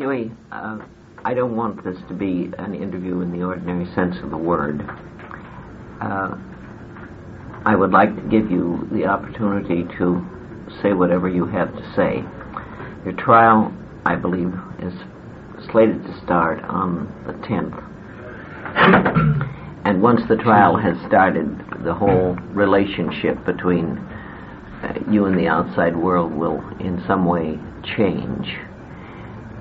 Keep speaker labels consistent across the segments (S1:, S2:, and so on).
S1: Huey, uh, I don't want this to be an interview in the ordinary sense of the word. Uh, I would like to give you the opportunity to say whatever you have to say. Your trial, I believe, is slated to start on the 10th. and once the trial has started, the whole relationship between uh, you and the outside world will in some way change.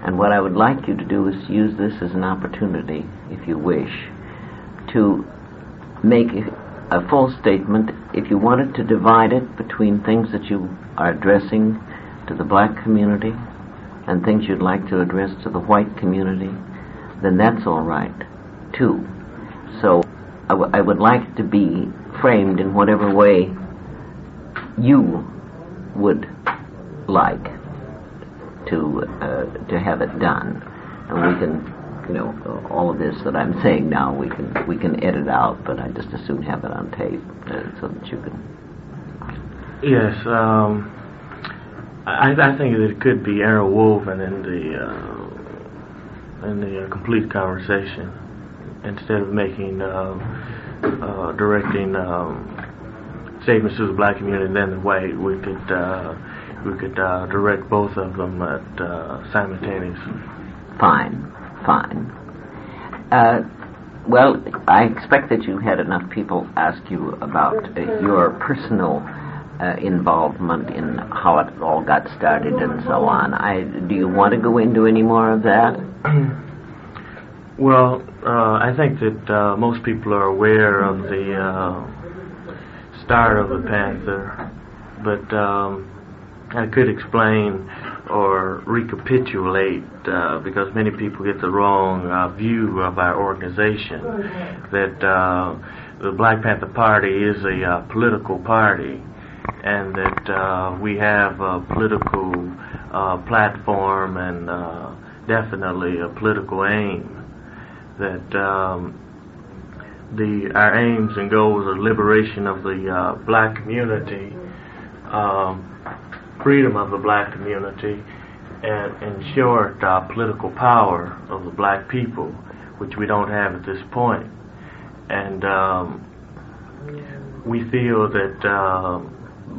S1: And what I would like you to do is use this as an opportunity, if you wish, to make a full statement. If you wanted to divide it between things that you are addressing to the black community and things you'd like to address to the white community, then that's all right, too. So I, w- I would like it to be framed in whatever way you would like to uh, to have it done, and we can, you know, all of this that I'm saying now we can we can edit out, but I just as soon have it on tape uh, so that you can.
S2: Yes, um, I, I think it could be interwoven in the uh, in the uh, complete conversation instead of making uh, uh, directing um, statements to the black community and then the white. We could uh, we could uh, direct both of them at uh, simultaneously.
S1: Fine, fine. Uh, well, I expect that you had enough people ask you about uh, your personal uh, involvement in how it all got started and so on. I, do you want to go into any more of that?
S2: well, uh, I think that uh, most people are aware of the uh, start of the Panther, but um, I could explain or recapitulate uh, because many people get the wrong uh, view of our organization that uh, the Black Panther Party is a uh, political party and that uh, we have a political uh, platform and definitely a political aim that um, the our aims and goals are liberation of the black community um, freedom of the black community and, short, uh, political power of the black people, which we don't have at this point. And um, we feel that uh,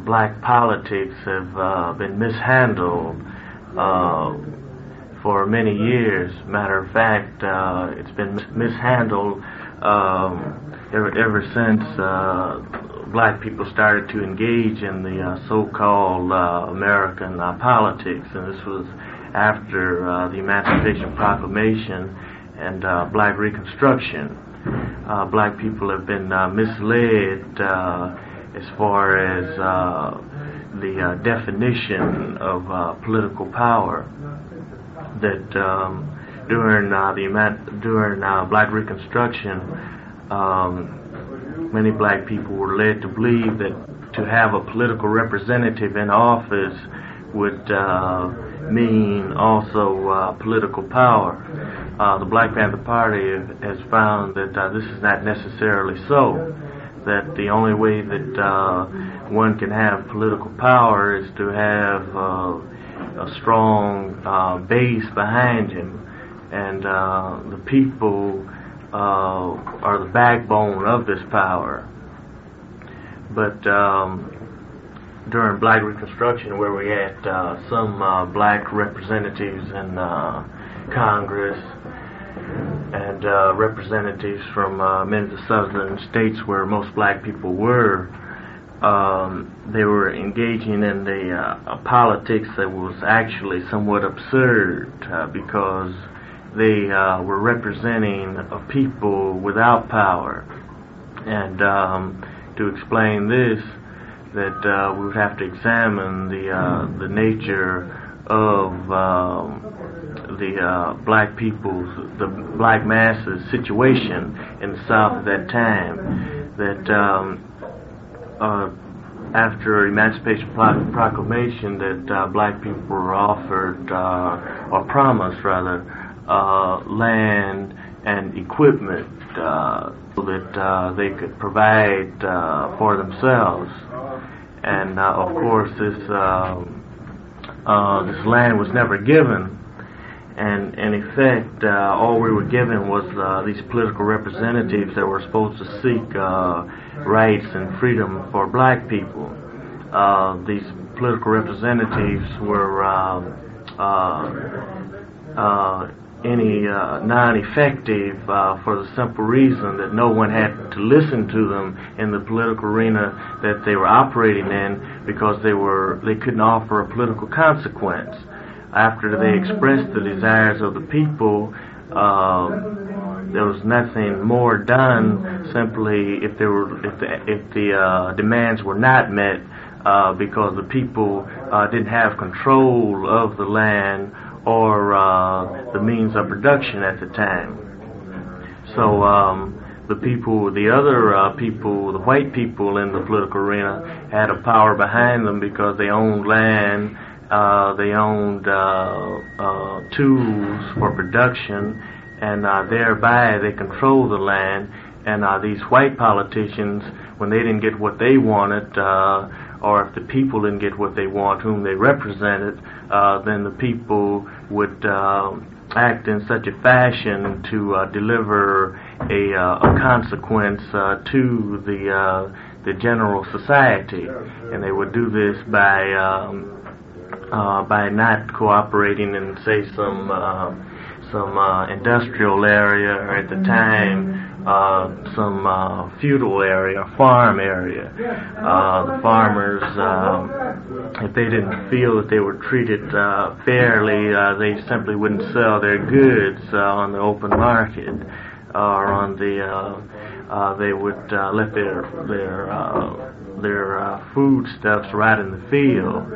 S2: black politics have uh, been mishandled uh, for many years. Matter of fact, uh, it's been mishandled um, ever, ever since uh, black people started to engage in the uh, so-called uh, American uh, politics, and this was after uh, the Emancipation Proclamation and uh, Black Reconstruction. Black people have been misled as far as the definition of political power. That um, during the during Black Reconstruction. Um, many black people were led to believe that to have a political representative in office would uh, mean also uh, political power. Uh, the Black Panther Party has found that uh, this is not necessarily so. That the only way that uh, one can have political power is to have uh, a strong base behind him, and the people uh, are the backbone of this power. But um, during Black Reconstruction, where we had uh, some uh, black representatives in uh, Congress and uh, representatives from uh, many of the southern states where most black people were, um, they were engaging in the politics that was actually somewhat absurd because they uh, were representing a people without power. And um, to explain this, that uh, we would have to examine the uh, the nature of um, the uh, black people's, the black masses situation in the South at that time. That um, uh, after Emancipation Proclamation, that uh, black people were offered or promised rather uh, land and equipment uh, so that uh, they could provide uh, for themselves. And uh, of course, this uh, this land was never given, and in effect, uh, all we were given was uh, these political representatives that were supposed to seek uh, rights and freedom for black people. Uh, these political representatives were um, uh, uh, any non-effective for the simple reason that no one had to listen to them in the political arena that they were operating in because they were they couldn't offer a political consequence after they expressed the desires of the people, uh, there was nothing more done. Simply, if there were, if the, if the uh, demands were not met, uh, because the people uh, didn't have control of the land or uh, the means of production at the time. So um, the people, the other uh, people, the white people in the political arena had a power behind them because they owned land uh, they owned uh, uh, tools for production, and uh, thereby they controlled the land. And uh, these white politicians, when they didn't get what they wanted, uh, or if the people didn't get what they want, whom they represented, uh, then the people would uh, act in such a fashion to uh, deliver a, uh, a consequence uh, to the uh, the general society, and they would do this by um, uh, by not cooperating in, say, some uh, some uh, industrial area or at the time uh, some uh, feudal area, farm area. Uh, the farmers, uh, if they didn't feel that they were treated uh, fairly, uh, they simply wouldn't sell their goods uh, on the open market or on the. Uh, uh, they would uh, let their their uh, their uh, foodstuffs right in the field,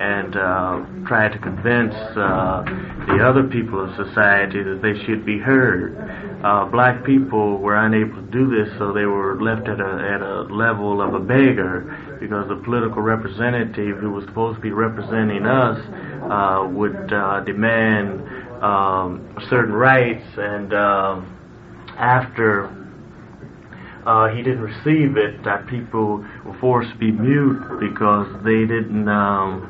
S2: and uh, try to convince uh, the other people of society that they should be heard. Uh, black people were unable to do this, so they were left at a at a level of a beggar because the political representative who was supposed to be representing us uh, would uh, demand um, certain rights, and uh, after uh, he didn't receive it, that people were forced to be mute because they didn't um,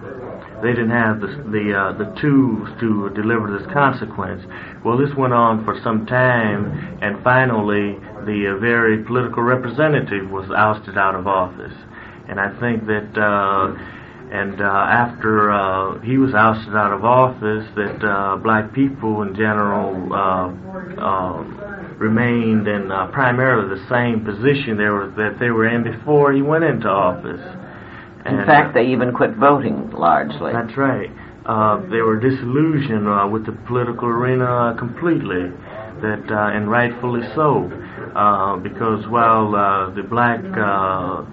S2: they didn't have the the, uh, the tools to deliver this consequence. Well, this went on for some time, and finally, the uh, very political representative was ousted out of office. And I think that, uh, and uh, after uh, he was ousted out of office, that uh, black people in general uh, uh, remained in uh, primarily the same position they were that they were in before he went into office.
S1: And, in fact, they even quit voting largely.
S2: That's right. Uh, they were disillusioned uh, with the political arena completely, that uh, and rightfully so, uh, because while uh, the black uh,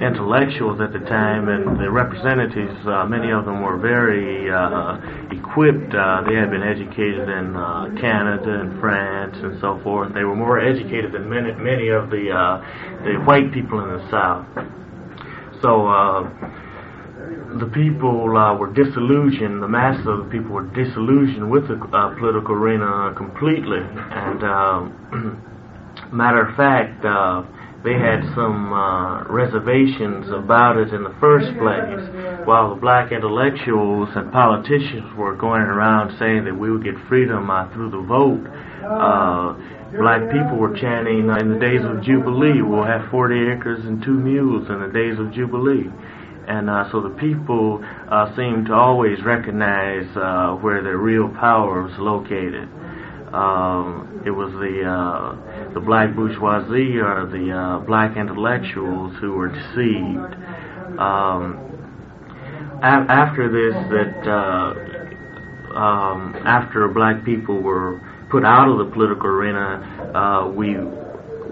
S2: intellectuals at the time and the representatives, uh, many of them were very uh, equipped. Uh, they had been educated in uh, Canada and France and so forth. They were more educated than many, many of the uh, the white people in the South. So. Uh, the people uh, were disillusioned, the mass of the people were disillusioned with the uh, political arena completely. And uh, matter of fact, uh, they had some uh, reservations about it in the first place, while the black intellectuals and politicians were going around saying that we would get freedom uh, through the vote. Uh, black people were chanting in the days of Jubilee, we'll have 40 acres and two mules in the days of Jubilee. And uh, so the people uh, seemed to always recognize uh, where their real power was located. Um, it was the uh, the black bourgeoisie or the uh, black intellectuals who were deceived. Um, a- after this, that uh, um, after black people were put out of the political arena, uh, we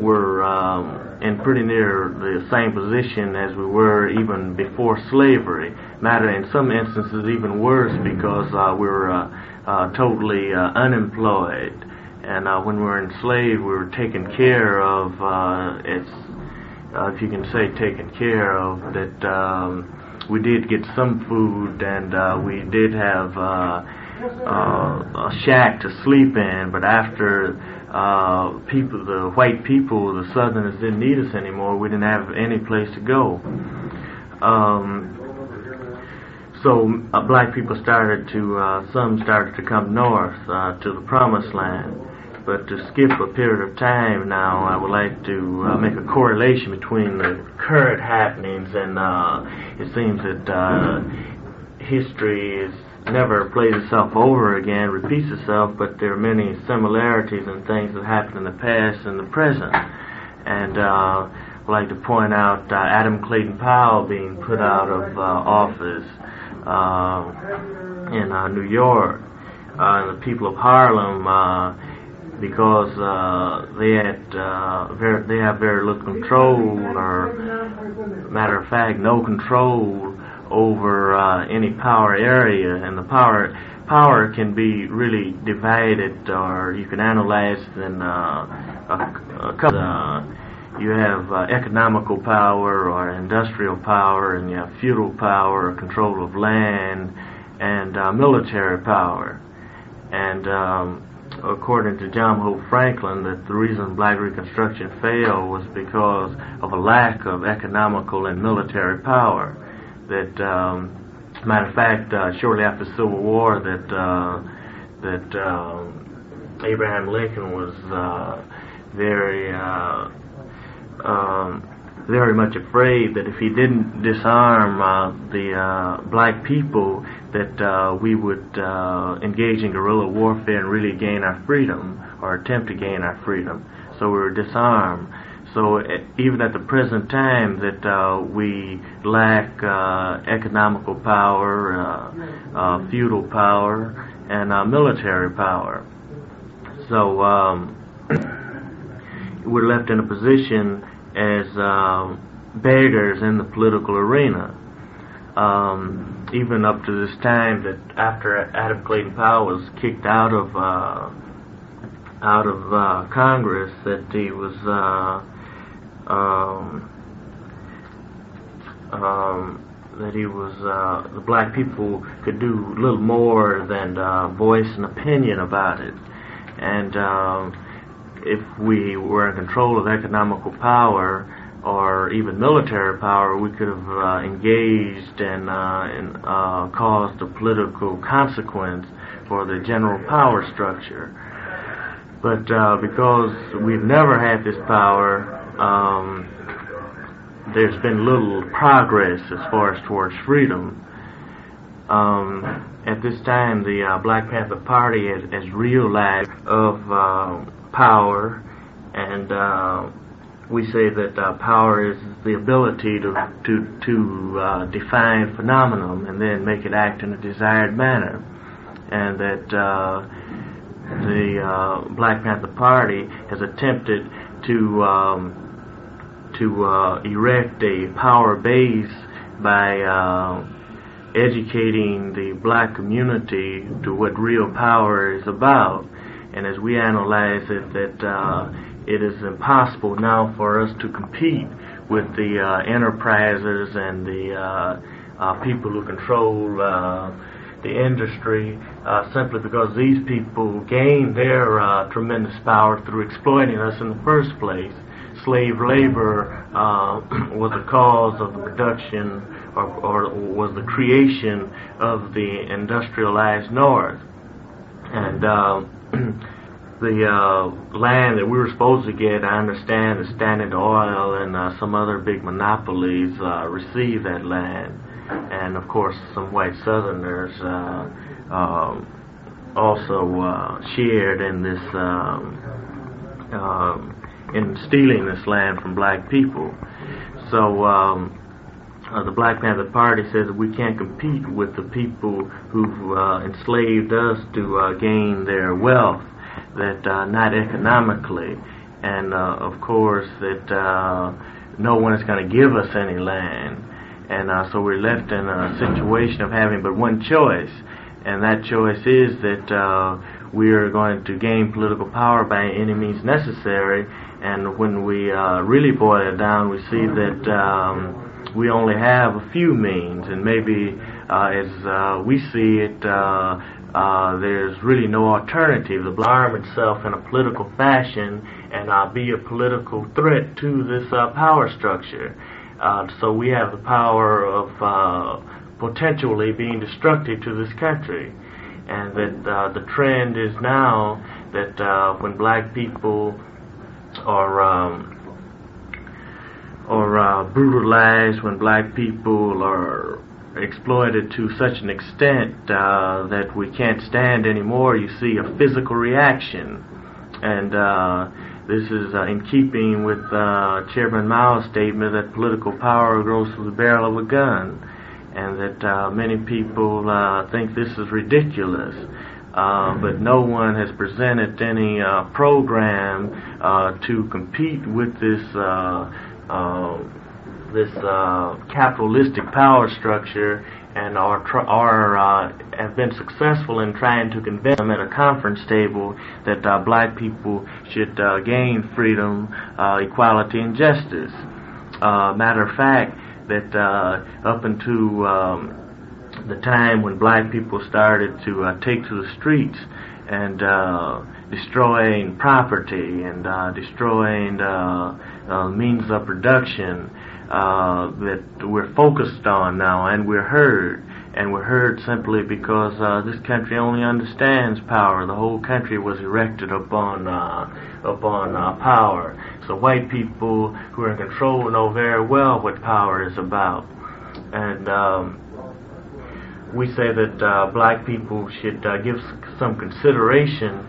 S2: were um, in pretty near the same position as we were even before slavery. Matter in some instances even worse because uh, we were uh, uh, totally unemployed. And uh, when we were enslaved, we were taken care of. Uh, it's uh, if you can say taken care of that. Um, we did get some food, and uh, we did have uh, uh, a shack to sleep in. But after uh, people, the white people, the Southerners didn't need us anymore. We didn't have any place to go. Um, so uh, black people started to, uh, some started to come north uh, to the promised land. But to skip a period of time now, I would like to uh, make a correlation between the current happenings and uh, it seems that uh, history is never plays itself over again, repeats itself, but there are many similarities and things that happened in the past and the present. And uh, I'd like to point out uh, Adam Clayton Powell being put out of uh, office uh, in uh, New York, uh, the people of Harlem. Uh, because uh, they had uh, very, they have very little control, or matter of fact, no control over uh, any power area, and the power power can be really divided, or you can analyze in uh, a, a couple. Uh, you have uh, economical power or industrial power, and you have feudal power, control of land, and military power. And um, according to John Hope Franklin, that the reason Black Reconstruction failed was because of a lack of economical and military power. That, um, matter of fact, uh, shortly after the Civil War, that uh, that um, Abraham Lincoln was uh, very uh, um, very much afraid that if he didn't disarm uh, the uh, black people, that uh, we would uh, engage in guerrilla warfare and really gain our freedom or attempt to gain our freedom. So we were disarmed. So even at the present time that uh, we lack uh, economical power, feudal power, and military power. So um, we're left in a position as um, beggars in the political arena. Um, even up to this time that after Adam Clayton Powell was kicked out of uh, out of Congress, that he was um, um, that he was uh, the black people could do little more than uh, voice an opinion about it, and um, if we were in control of economical power or even military power, we could have uh, engaged and, uh, and uh, caused a political consequence for the general power structure. But uh, because we've never had this power, um, there's been little progress as far as towards freedom. Um, at this time, the uh, Black Panther Party has, has realized of uh, power, and uh, we say that uh, power is the ability to to to uh, define phenomenon and then make it act in a desired manner, and that uh, the Black Panther Party has attempted to um, to uh, erect a power base by uh, educating the black community to what real power is about. And as we analyze it, that uh, it is impossible now for us to compete with the uh, enterprises and the uh, uh, people who control the industry uh, simply because these people gained their uh, tremendous power through exploiting us in the first place slave labor uh, was the cause of the production or, or, was the creation of the industrialized North. And uh, the uh, land that we were supposed to get, I understand, is Standard Oil and uh, some other big monopolies uh, received that land. And of course, some white Southerners uh, um, also shared in this. Um, um, in stealing this land from black people. So um, uh, the Black Panther Party says that we can't compete with the people who've uh, enslaved us to uh, gain their wealth, that uh, not economically, and uh, of course that uh, no one is going to give us any land. And so we're left in a situation of having but one choice, and that choice is that we are going to gain political power by any means necessary. And when we really boil it down, we see that um, we only have a few means, and maybe uh, as uh, we see it, uh, uh, there's really no alternative. The arm itself in a political fashion and uh, be a political threat to this power structure. so we have the power of potentially being destructive to this country, and that uh, the trend is now that uh, when black people are um, or uh, brutalized, when black people are exploited to such an extent uh, that we can't stand anymore, you see a physical reaction. And uh, this is uh, in keeping with uh, Chairman Mao's statement that political power grows through the barrel of a gun, and that uh, many people uh, think this is ridiculous. Uh, but no one has presented any uh, program uh, to compete with this uh, this uh, capitalistic power structure and are tr- are uh, have been successful in trying to convince them at a conference table that uh, black people should uh, gain freedom, uh, equality, and justice. Uh, matter of fact, that uh, up until um, the time when black people started to take to the streets and uh, destroying property and uh, destroying uh, means of production uh, that we're focused on now and we're heard. And we're heard simply because uh, this country only understands power. The whole country was erected upon uh, upon uh, power. So white people who are in control know very well what power is about. And um, we say that uh, black people should uh, give some consideration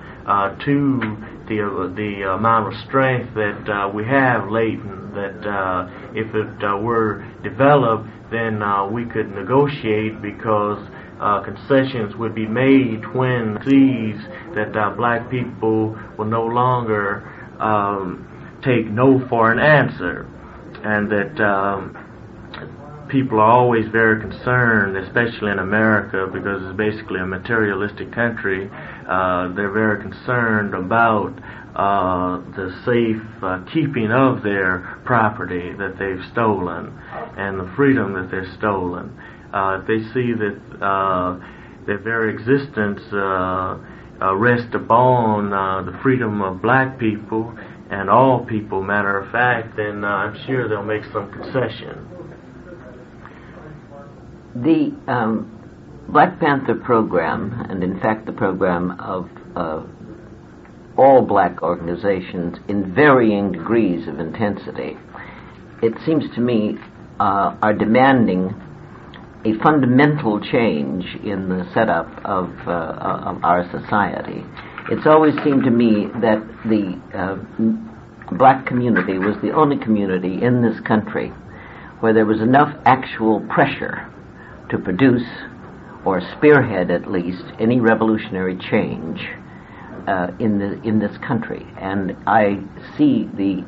S2: to the uh, the amount of strength that uh, we have latent. That uh, if it uh, were developed, then we could negotiate because concessions would be made when sees that black people will no longer um, take no for an answer, and that. Um, people are always very concerned, especially in America, because it's basically a materialistic country. Uh, they're very concerned about uh, the safe uh, keeping of their property that they've stolen and the freedom that they're stolen. Uh, they see that uh, their very existence uh, rests upon the freedom of black people and all people, matter of fact, then I'm sure they'll make some concession.
S1: The um, Black Panther program, and in fact the program of uh, all black organizations in varying degrees of intensity, it seems to me uh, are demanding a fundamental change in the setup of, uh, of our society. It's always seemed to me that the uh, black community was the only community in this country where there was enough actual pressure to produce or spearhead at least any revolutionary change uh, in the in this country. And I see the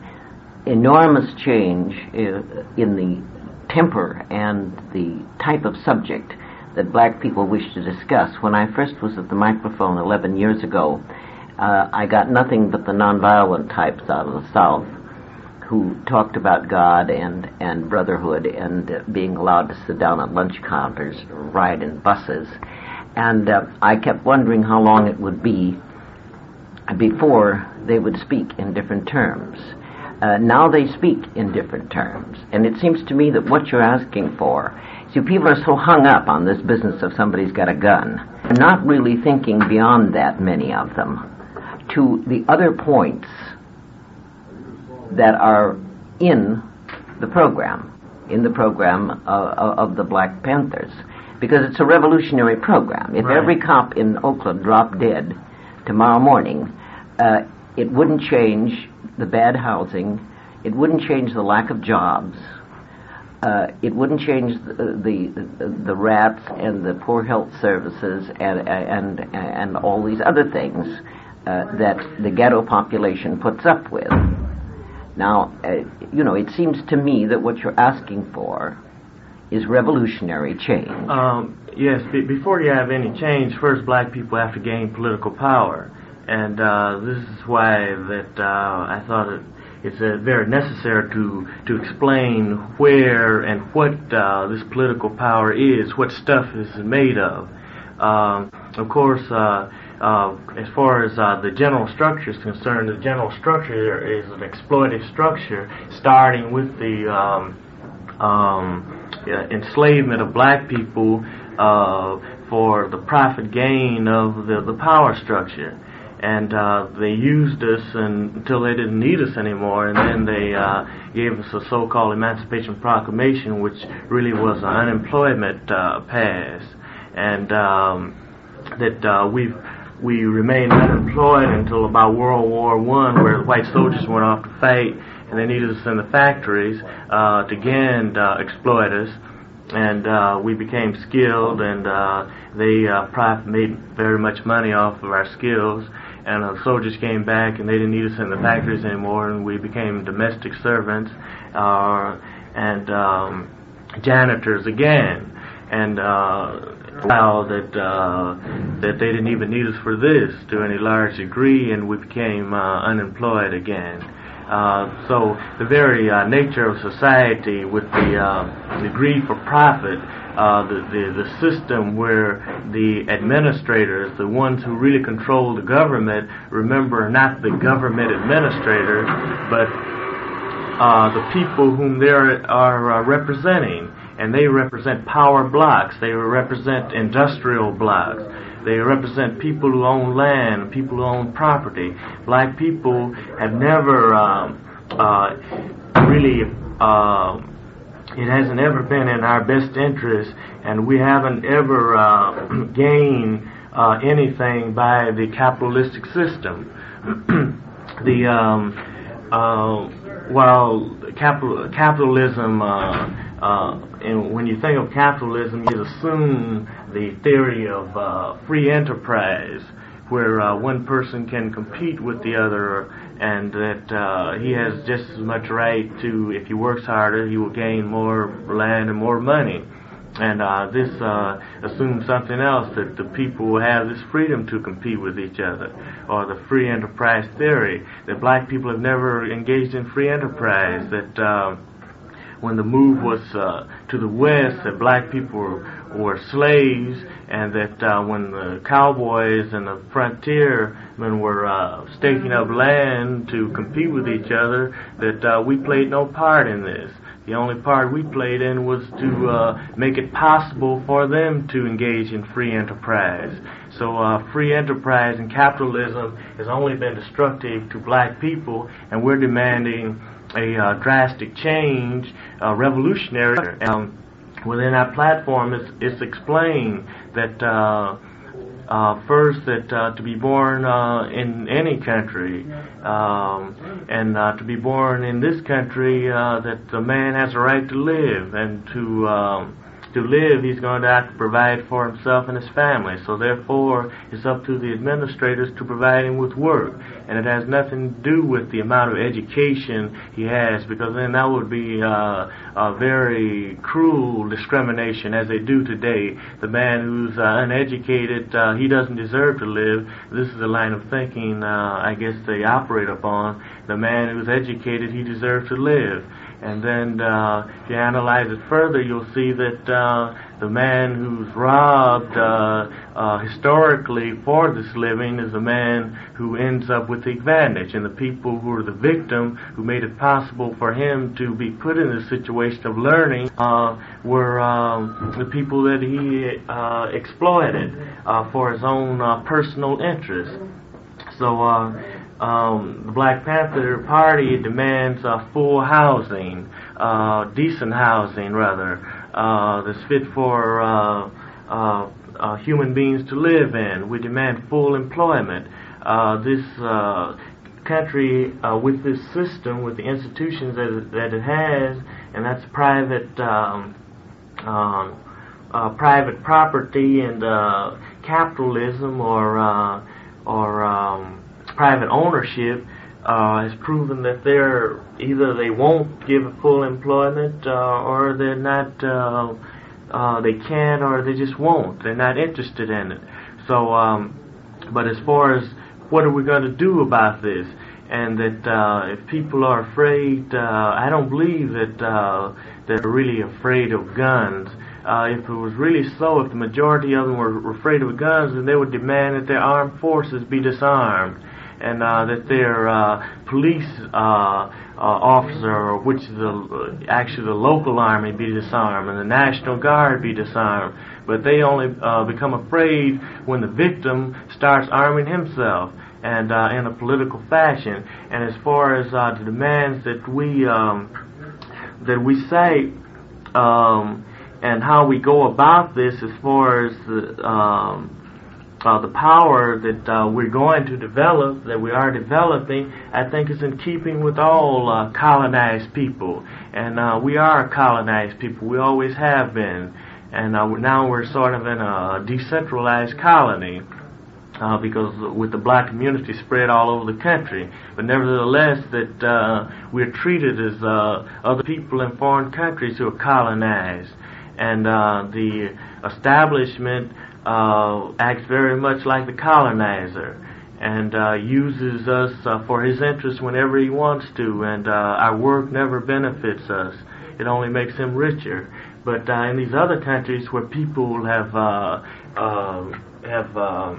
S1: enormous change uh, in the temper and the type of subject that black people wish to discuss. When I first was at the microphone 11 years ago, uh, I got nothing but the nonviolent types out of the South who talked about God and, and brotherhood and uh, being allowed to sit down at lunch counters ride in buses. And uh, I kept wondering how long it would be before they would speak in different terms. Uh, now they speak in different terms. And it seems to me that what you're asking for, see, people are so hung up on this business of somebody's got a gun. Not really thinking beyond that, many of them, to the other points that are in the program, in the program uh, of the Black Panthers. Because it's a revolutionary program. If
S2: Right.
S1: every cop in Oakland dropped dead tomorrow morning, uh, it wouldn't change the bad housing, it wouldn't change the lack of jobs, uh, it wouldn't change the, the the rats and the poor health services and and and all these other things uh, that the ghetto population puts up with. Now, uh, you know, it seems to me that what you're asking for is revolutionary change.
S2: Um, yes, be- before you have any change, first black people have to gain political power. And uh, this is why that uh, I thought it, it's uh, very necessary to, to explain where and what uh, this political power is, what stuff is made of. Um, of course, uh, uh, as far as uh, the general structure is concerned, the general structure is an exploitative structure, starting with the um, um, uh, enslavement of black people uh, for the profit gain of the, the power structure. And uh, they used us and, until they didn't need us anymore, and then they uh, gave us a so-called Emancipation Proclamation, which really was an unemployment pass, and um, that we've we remained unemployed until about World War One, where the white soldiers went off to fight, and they needed us in the factories uh, to again uh, exploit us. And uh, we became skilled, and uh, they uh, made very much money off of our skills. And the soldiers came back, and they didn't need us in the factories anymore, and we became domestic servants uh, and um, janitors again. And uh, wow, that uh, that they didn't even need us for this to any large degree, and we became uh, unemployed again. Uh, so the very uh, nature of society, with the uh, the greed for profit, uh, the, the the system where the administrators, the ones who really control the government, remember not the government administrators, but the people whom they are, are representing and they represent power blocks. They represent industrial blocks. They represent people who own land, people who own property. Black people have never um, uh, really. Uh, it hasn't ever been in our best interest, and we haven't ever uh, gained uh, anything by the capitalistic system. the um, uh, while capital, capitalism uh, and when you think of capitalism, you assume the theory of uh, free enterprise, where uh, one person can compete with the other, and that uh, he has just as much right to, if he works harder, he will gain more land and more money. And uh, this uh, assumes something else that the people will have this freedom to compete with each other, or the free enterprise theory that black people have never engaged in free enterprise. That uh, when the move was uh, to the west, that black people were, were slaves, and that uh, when the cowboys and the frontiermen were uh, staking up land to compete with each other, that uh, we played no part in this. The only part we played in was to uh, make it possible for them to engage in free enterprise. So uh, free enterprise and capitalism has only been destructive to black people, and we're demanding a uh, drastic change, uh, revolutionary. Um, within our platform, it's, it's explained that uh, uh, first that uh, to be born uh, in any country um, and uh, to be born in this country, uh, that the man has a right to live and to um, to live, he's going to have to provide for himself and his family. So therefore, it's up to the administrators to provide him with work. And it has nothing to do with the amount of education he has, because then that would be uh, a very cruel discrimination, as they do today. The man who's uh, uneducated, uh, he doesn't deserve to live. This is a line of thinking, uh, I guess, they operate upon. The man who's educated, he deserves to live. And then uh, if you analyze it further, you'll see that uh, the man who's robbed uh, uh, historically for this living is the man who ends up with the advantage. And the people who are the victim, who made it possible for him to be put in this situation of learning, uh, were um, the people that he uh, exploited for his own personal interest. So um, the Black Panther Party demands uh, full housing, uh, decent housing rather, uh, that's fit for uh, uh, uh, human beings to live in. We demand full employment. this country, with this system, with the institutions that it, that it has, and that's private. Um, um, private property and capitalism, or or um, private ownership uh, has proven that they're either they won't give full employment uh, or they're not uh, uh, they can't or they just won't. They're not interested in it. So, um, but as far as what are we going to do about this? And that uh, if people are afraid, uh, I don't believe that uh, they're really afraid of guns. Uh, if it was really so, if the majority of them were afraid of guns, then they would demand that their armed forces be disarmed and uh, that their uh, police uh, uh, officer, which is the, actually the local army, be disarmed, and the National Guard be disarmed. But they only uh, become afraid when the victim starts arming himself and uh, in a political fashion. And as far as the demands that we um, that we cite um, and how we go about this, as far as the um, uh, the power that uh, we're going to develop, that we are developing, I think is in keeping with all uh, colonized people. And uh, we are colonized people. We always have been. And uh, now we're sort of in a decentralized colony. Uh, because with the black community spread all over the country, but nevertheless that uh, we're treated as uh, other people in foreign countries who are colonized, and uh, the establishment uh, acts very much like the colonizer and uh, uses us uh, for his interest whenever he wants to, and uh, our work never benefits us. It only makes him richer. But uh, in these other countries where people have uh, uh, have uh,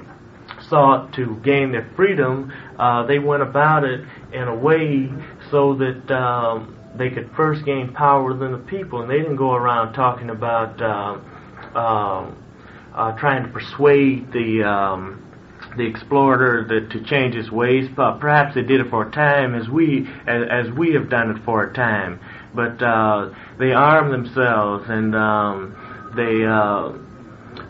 S2: sought to gain their freedom, uh, they went about it in a way so that um, they could first gain power within the people, and they didn't go around talking about. Um, uh, trying to persuade the um, the explorer that to change his ways. But perhaps they did it for a time, as we as, as we have done it for a time. But uh, they arm themselves and um, they uh,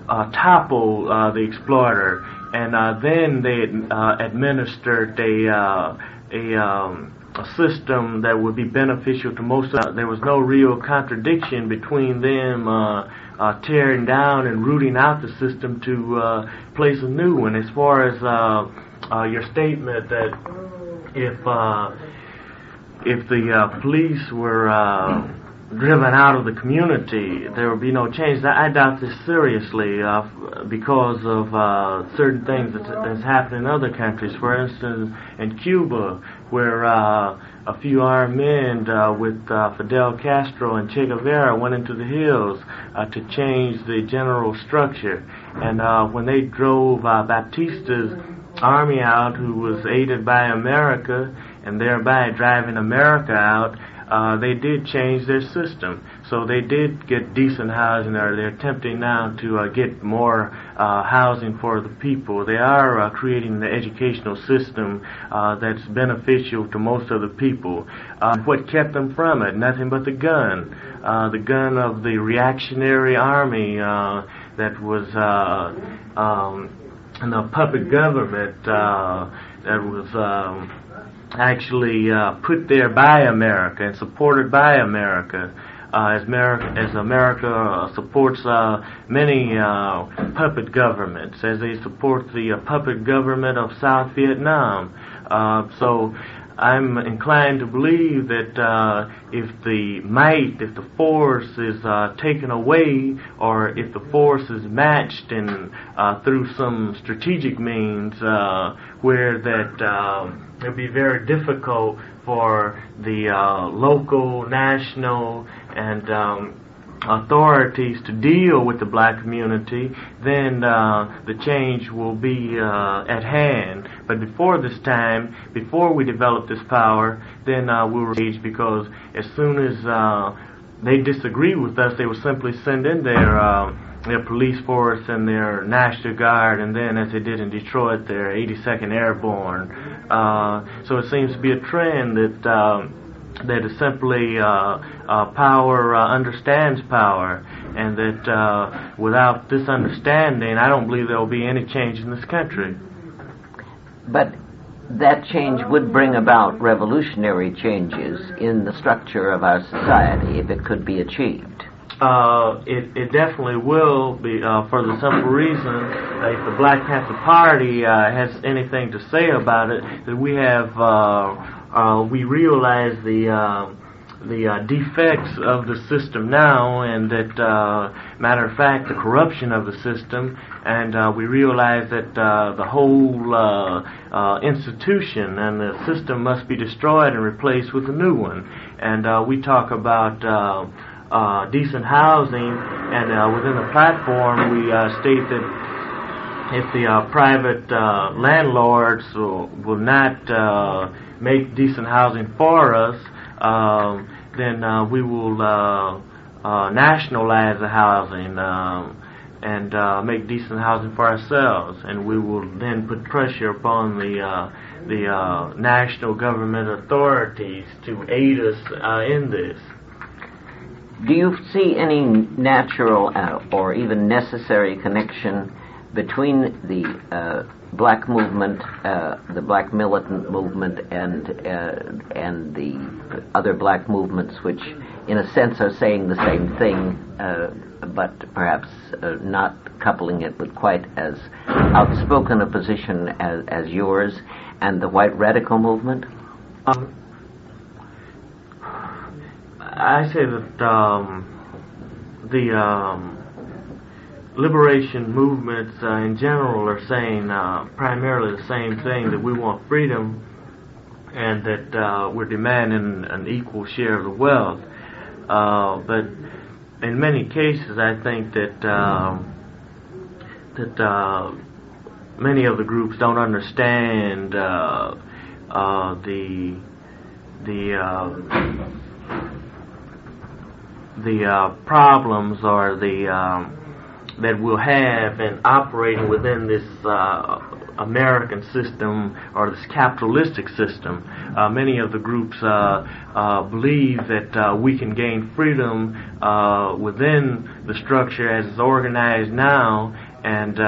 S2: uh, topple uh, the explorer, and uh, then they uh, administered a a um, a system that would be beneficial to most. Of there was no real contradiction between them uh, uh, tearing down and rooting out the system to uh, place a new one. As far as uh, uh, your statement that if uh, if the police were driven out of the community, there would be no change. I, doubt this seriously uh, because of uh, certain things that that's happened in other countries. For instance, in Cuba, where uh, a few armed men uh, with uh, Fidel Castro and Che Guevara went into the hills uh, to change the general structure. And uh, when they drove uh, Batista's army out, who was aided by America, and thereby driving America out, they did change their system. So they did get decent housing, or they're attempting now to uh, get more uh, housing for the people. They are uh, creating the educational system uh, that's beneficial to most of the people. Uh, what kept them from it? Nothing but the gun. Uh, the gun of the reactionary army that was um, the puppet government that was. Um, actually put there by America and supported by America. Uh, as, America, as America supports uh, many uh, puppet governments, as they support the puppet government of South Vietnam. Uh, so I'm inclined to believe that uh, if the might, if the force is uh, taken away, or if the force is matched in uh, through some strategic means, uh, where that um, it'll be very difficult for the uh, local, national, and um, authorities to deal with the black community, then uh, the change will be uh, at hand. But before this time, before we develop this power, then uh, we'll engage because as soon as uh, they disagree with us, they will simply send in their uh, their police force and their National Guard, and then, as they did in Detroit, their 82nd Airborne. Uh, so it seems to be a trend that. Um, that is simply uh, uh, power uh, understands power, and that uh, without this understanding, I don't believe there will be any change in this country.
S1: But that change would bring about revolutionary changes in the structure of our society if it could be achieved.
S2: Uh, it, it definitely will be uh, for the simple reason that if the Black Panther Party uh, has anything to say about it, that we have uh, uh, we realize the uh, the uh, defects of the system now, and that uh, matter of fact, the corruption of the system, and uh, we realize that uh, the whole uh, institution and the system must be destroyed and replaced with a new one. And we talk about. Uh, decent housing, and uh, within the platform, we uh, state that if the uh, private uh, landlords will, will not uh, make decent housing for us, um, then uh, we will uh, uh, nationalize the housing um, and uh, make decent housing for ourselves, and we will then put pressure upon the uh, the uh, national government authorities to aid us uh, in this.
S1: Do you see any natural uh, or even necessary connection between the uh, black movement, uh, the black militant movement, and uh, and the other black movements, which, in a sense, are saying the same thing, uh, but perhaps not coupling it with quite as outspoken a position as, as yours, and the white radical movement?
S2: Um, I say that um, the um, liberation movements uh, in general are saying uh, primarily the same thing that we want freedom and that uh, we're demanding an equal share of the wealth. Uh, but in many cases, I think that um, that uh, many of the groups don't understand uh, the the the uh, problems or the um, that we'll have in operating within this uh, American system or this capitalistic system. Uh, many of the groups uh, uh, believe that uh, we can gain freedom within the structure as it's organized now and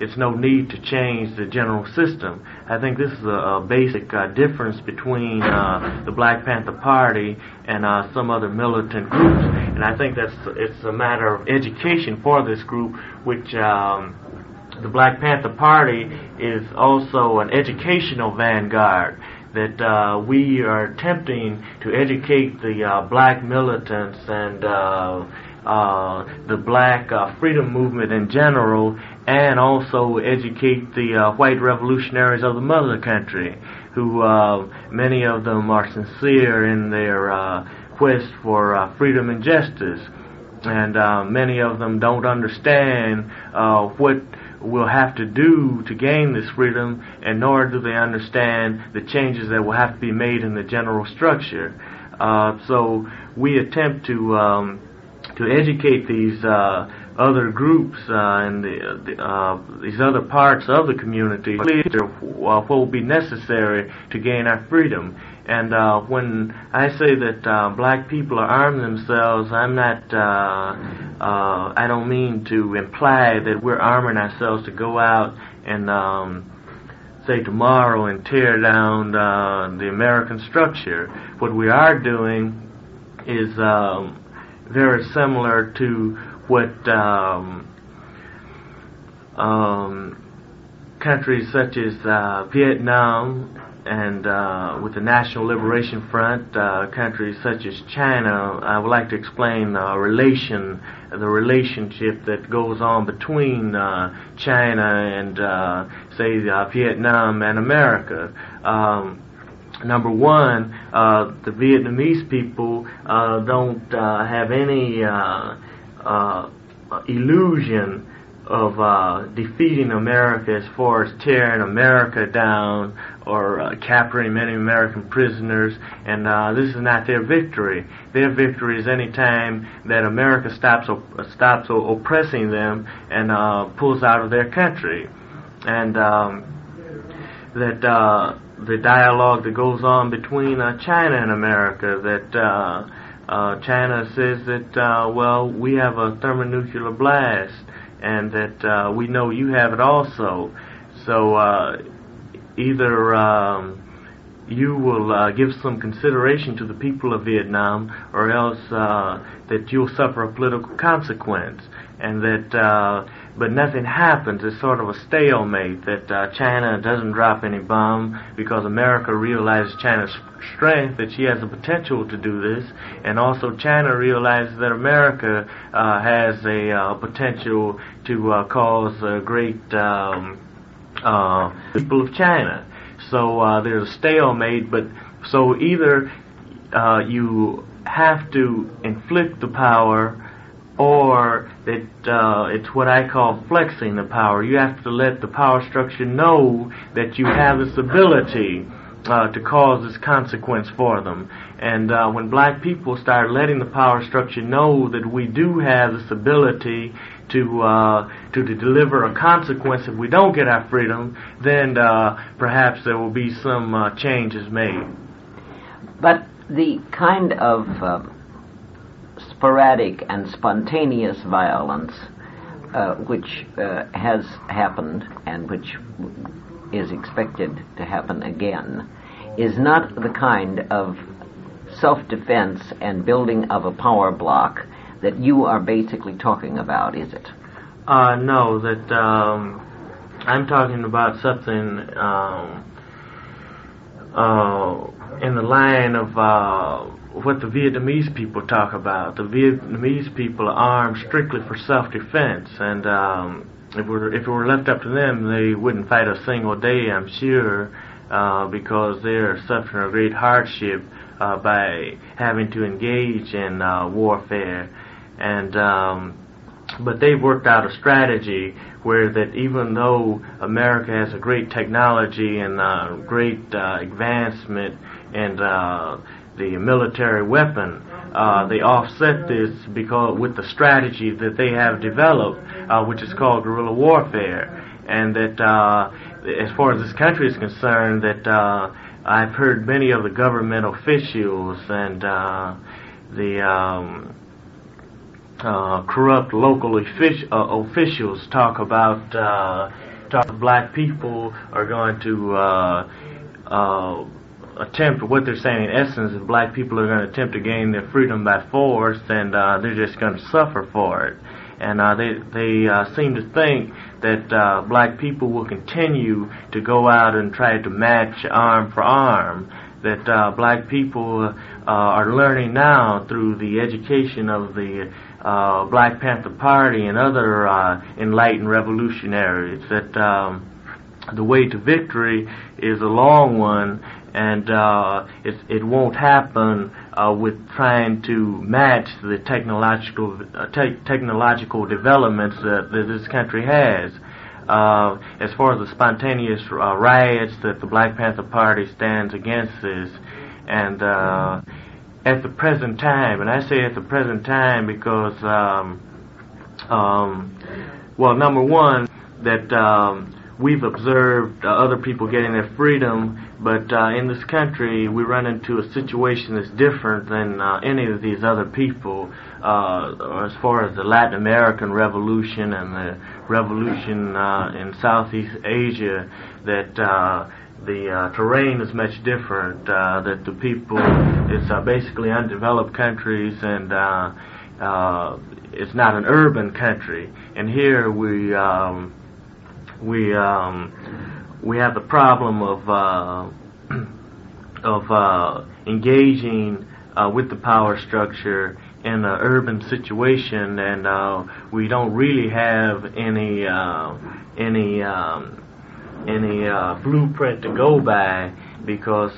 S2: it's no need to change the general system. I think this is a, a basic uh, difference between uh, the Black Panther Party and uh, some other militant groups, and I think that's it's a matter of education for this group, which. Um, the Black Panther Party is also an educational vanguard that uh, we are attempting to educate the uh, black militants and uh, uh, the black uh, freedom movement in general, and also educate the uh, white revolutionaries of the mother country, who uh, many of them are sincere in their uh, quest for freedom and justice, and uh, many of them don't understand uh, what will have to do to gain this freedom, and nor do they understand the changes that will have to be made in the general structure. Uh, so we attempt to um, to educate these uh, other groups uh, and the, the, uh, these other parts of the community what will be necessary to gain our freedom. And uh, when I say that uh, black people are arming themselves, I'm not. Uh, uh, I don't mean to imply that we're arming ourselves to go out and um, say tomorrow and tear down uh, the American structure. What we are doing is um, very similar to what um, um, countries such as uh, Vietnam and uh, with the National Liberation Front, uh, countries such as China, I would like to explain the relation, the relationship that goes on between uh, China and, uh, say, uh, Vietnam and America. Um, number one, uh, the Vietnamese people uh, don't uh, have any uh, uh, illusion of uh, defeating America as far as tearing America down or capturing many American prisoners, and this is not their victory. Their victory is any time that America stops op- stops oppressing them and pulls out of their country, and um, that the dialogue that goes on between uh, China and America. That uh, uh, China says that uh, well, we have a thermonuclear blast, and that uh, we know you have it also. So uh, either um, you will uh, give some consideration to the people of Vietnam, or else uh, that you'll suffer a political consequence, and that uh, but nothing happens. It's sort of a stalemate that uh, China doesn't drop any bomb because America realizes China's strength, that she has the potential to do this, and also China realizes that America uh, has a uh, potential to uh, cause a great um, uh, people of China. So uh, there's a stalemate, but so either you have to inflict the power or that uh, it's what I call flexing the power. You have to let the power structure know that you have this ability uh, to cause this consequence for them. And uh, when black people start letting the power structure know that we do have this ability to uh, to, deliver a consequence if we don't get our freedom, then uh, perhaps there will be some uh, changes made.
S1: But the kind of um, sporadic and spontaneous violence uh, which uh, has happened and which is expected to happen again is not the kind of self-defense and building of a power block that you are basically talking about, is it?
S2: Uh, no, that um, I'm talking about something um, uh, in the line of uh, what the Vietnamese people talk about. The Vietnamese people are armed strictly for self-defense, and um, if, we're, if it were left up to them, they wouldn't fight a single day, I'm sure, uh, because they're suffering a great hardship uh, by having to engage in uh, warfare. And um, but they've worked out a strategy where that even though America has a great technology and uh, great uh, advancement and uh, the military weapon. Uh, they offset this because with the strategy that they have developed, uh, which is called guerrilla warfare, and that uh, as far as this country is concerned, that uh, I've heard many of the government officials and uh, the um, uh, corrupt local offic- officials talk about talk black people are going to attempt what they're saying in essence if black people are going to attempt to gain their freedom by force and uh, they're just going to suffer for it. And uh, they they uh, seem to think that uh, black people will continue to go out and try to match arm for arm that uh, black people uh, are learning now through the education of the uh, Black Panther Party and other uh, enlightened revolutionaries that um, the way to victory is a long one and uh, it, it won't happen uh, with trying to match the technological uh, te- technological developments that, that this country has. Uh, as far as the spontaneous uh, riots that the Black Panther Party stands against is, and at the present time, and I say at the present time because, um, um, well, number one, that um, we've observed uh, other people getting their freedom, but uh, in this country we run into a situation that's different than uh, any of these other people. Uh, as far as the Latin American Revolution and the revolution uh, in Southeast Asia, that uh, the uh, terrain is much different. Uh, that the people, it's uh, basically undeveloped countries, and uh, uh, it's not an urban country. And here we. Um, we um, we have the problem of uh, of uh, engaging uh, with the power structure in an urban situation, and uh, we don't really have any uh, any um, any uh, blueprint to go by because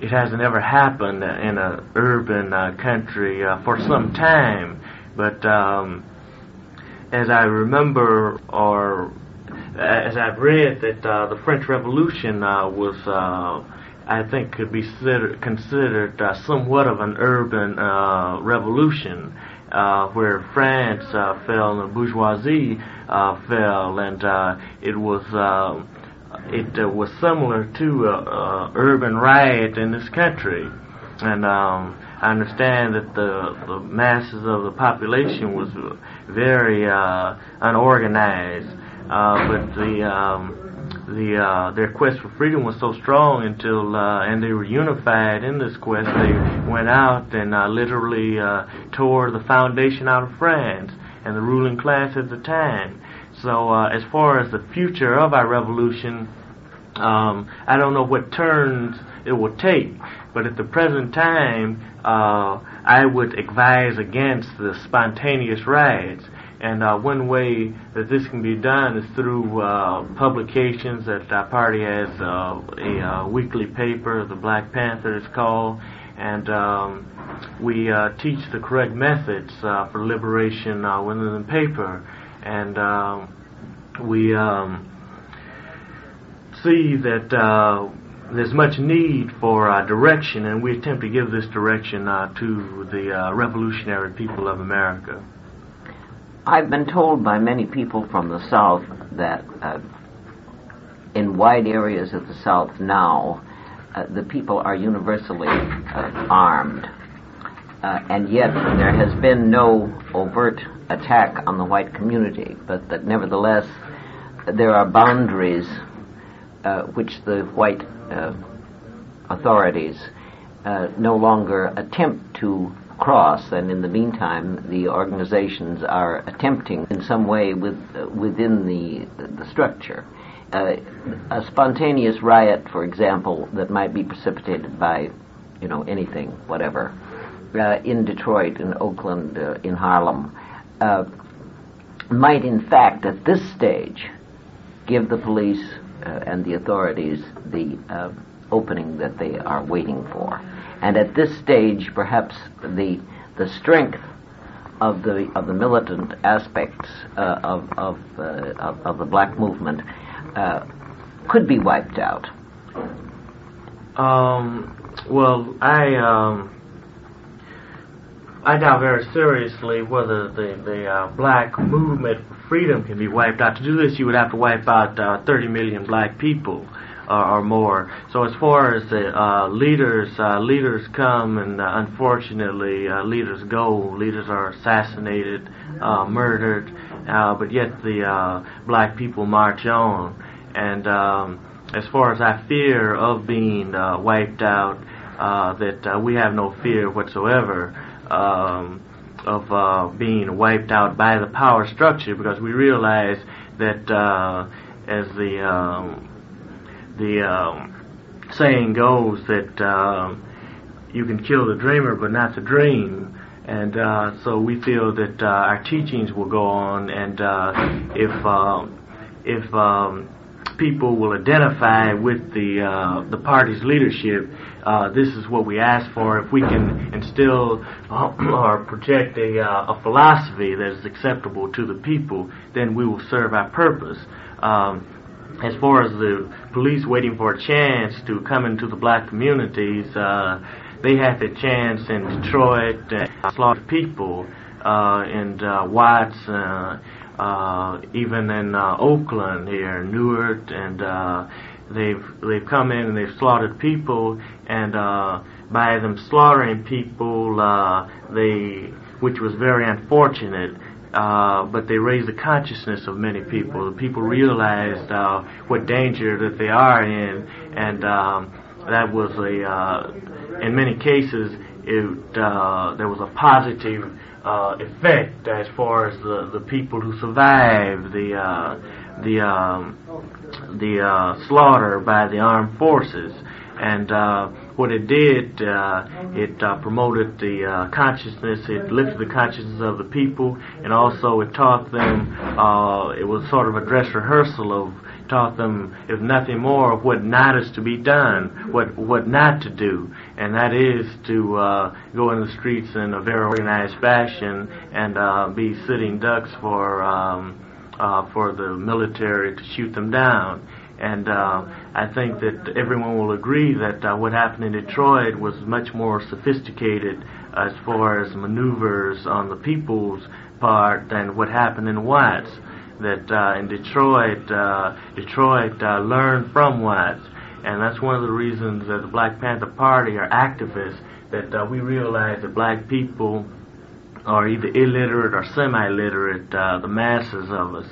S2: it hasn't ever happened in an urban country for some time. But um, as I remember, or as I've read that uh, the French Revolution uh, was, uh, I think, could be considered, considered uh, somewhat of an urban uh, revolution, uh, where France fell and the bourgeoisie fell, and it was. it was similar to a, urban riot in this country, and um, I understand that the the masses of the population was very unorganized, uh, but the um, the uh, their quest for freedom was so strong until uh, and they were unified in this quest. They went out and uh, literally uh, tore the foundation out of France and the ruling class at the time. So uh, as far as the future of our revolution, um, I don't know what turns it will take, but at the present time, uh, I would advise against the spontaneous riots. And uh, one way that this can be done is through uh, publications that our party has uh, a uh, weekly paper, the Black Panther is called, and um, we uh, teach the correct methods uh, for liberation uh, within the paper, and um, we um, see that uh, there's much need for uh, direction, and we attempt to give this direction uh, to the uh, revolutionary people of America.
S1: I've been told by many people from the South that uh, in wide areas of the South now, uh, the people are universally uh, armed. Uh, and yet there has been no overt attack on the white community, but that nevertheless there are boundaries uh, which the white uh, authorities no longer attempt to cross, and in the meantime, the organizations are attempting in some way with, uh, within the, the structure. Uh, a spontaneous riot, for example, that might be precipitated by, you know, anything, whatever, uh, in Detroit, in Oakland, uh, in Harlem, uh, might in fact, at this stage, give the police uh, and the authorities the opening that they are waiting for. And at this stage, perhaps the the strength of the of the militant aspects uh, of of, uh, of, of the black movement uh, could be wiped out.
S2: Um, well, I um, I doubt very seriously whether the the uh, black movement for freedom can be wiped out. To do this, you would have to wipe out uh, 30 million black people uh, or more. So as far as the uh, leaders, uh, leaders come and uh, unfortunately uh, leaders go. Leaders are assassinated, uh, murdered, uh, but yet the uh, black people march on. And um, as far as I fear of being uh, wiped out, uh, that uh, we have no fear whatsoever um, of uh, being wiped out by the power structure because we realize that uh, as the um, the um, saying goes that um, you can kill the dreamer but not the dream and uh, so we feel that uh, our teachings will go on and uh, if uh, if um, people will identify with the uh, the party's leadership. Uh, this is what we ask for. If we can instill uh, or project a, uh, a philosophy that is acceptable to the people, then we will serve our purpose. Um, as far as the police waiting for a chance to come into the black communities, uh, they had the chance in Detroit and slaughter people uh, in uh, Watts. Uh, uh, even in uh, Oakland here, Newark, and uh, they've they've come in and they've slaughtered people, and uh, by them slaughtering people, uh, they which was very unfortunate. Uh, but they raised the consciousness of many people. The people realized uh, what danger that they are in, and um, that was a, uh, in many cases, it uh, there was a positive uh, effect as far as the, the people who survived the uh, the um, the uh, slaughter by the armed forces, and uh, what it did, uh, it uh, promoted the uh, consciousness, it lifted the consciousness of the people, and also it taught them. Uh, it was sort of a dress rehearsal of taught them, if nothing more, of what not is to be done, what what not to do, and that is to uh, go in the streets in a very organized fashion and uh, be sitting ducks for um, uh, for the military to shoot them down. And uh, I think that everyone will agree that uh, what happened in Detroit was much more sophisticated as far as maneuvers on the people's part than what happened in Watts that uh, in Detroit, uh, Detroit uh, learned from Watts, and that's one of the reasons that the Black Panther Party are activists. That uh, we realize that black people are either illiterate or semi-literate, uh, the masses of us,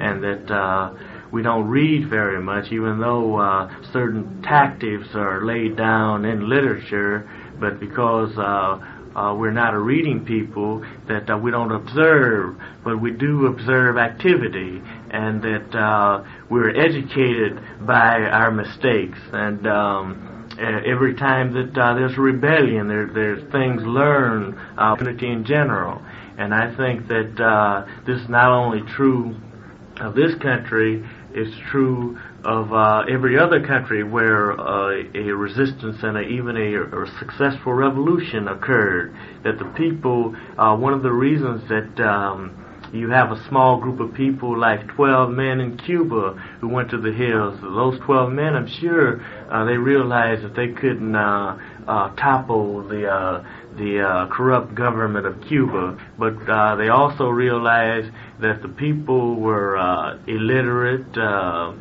S2: and that uh, we don't read very much, even though uh, certain tactics are laid down in literature, but because uh, uh, we're not a reading people, that uh, we don't observe, but we do observe activity, and that uh, we're educated by our mistakes. And um, every time that uh, there's rebellion, there, there's things learned, uh, community in general. And I think that uh, this is not only true of this country, it's true of uh, every other country where uh, a resistance and a, even a, a, successful revolution occurred. That the people, uh, one of the reasons that um, you have a small group of people, like 12 men in Cuba, who went to the hills. Those 12 men, I'm sure, uh, they realized that they couldn't uh, uh, topple the the uh, corrupt government of Cuba, but uh, they also realized that the people were uh, illiterate. Uh,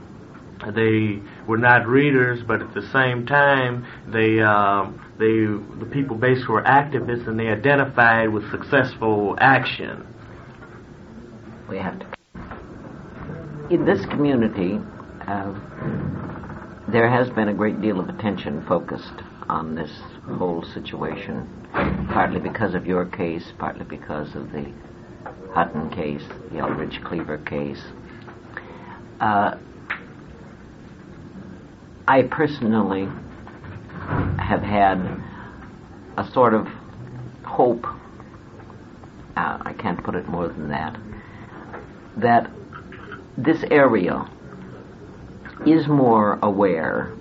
S2: they were not readers, but at the same time, they uh, they the people basically were activists, and they identified with successful action
S1: we have to. In this community, uh, there has been a great deal of attention focused on this whole situation, partly because of your case, partly because of the Hutton case, the Eldridge Cleaver case. Uh, I personally have had a sort of hope, uh, I can't put it more than that, that this area is more aware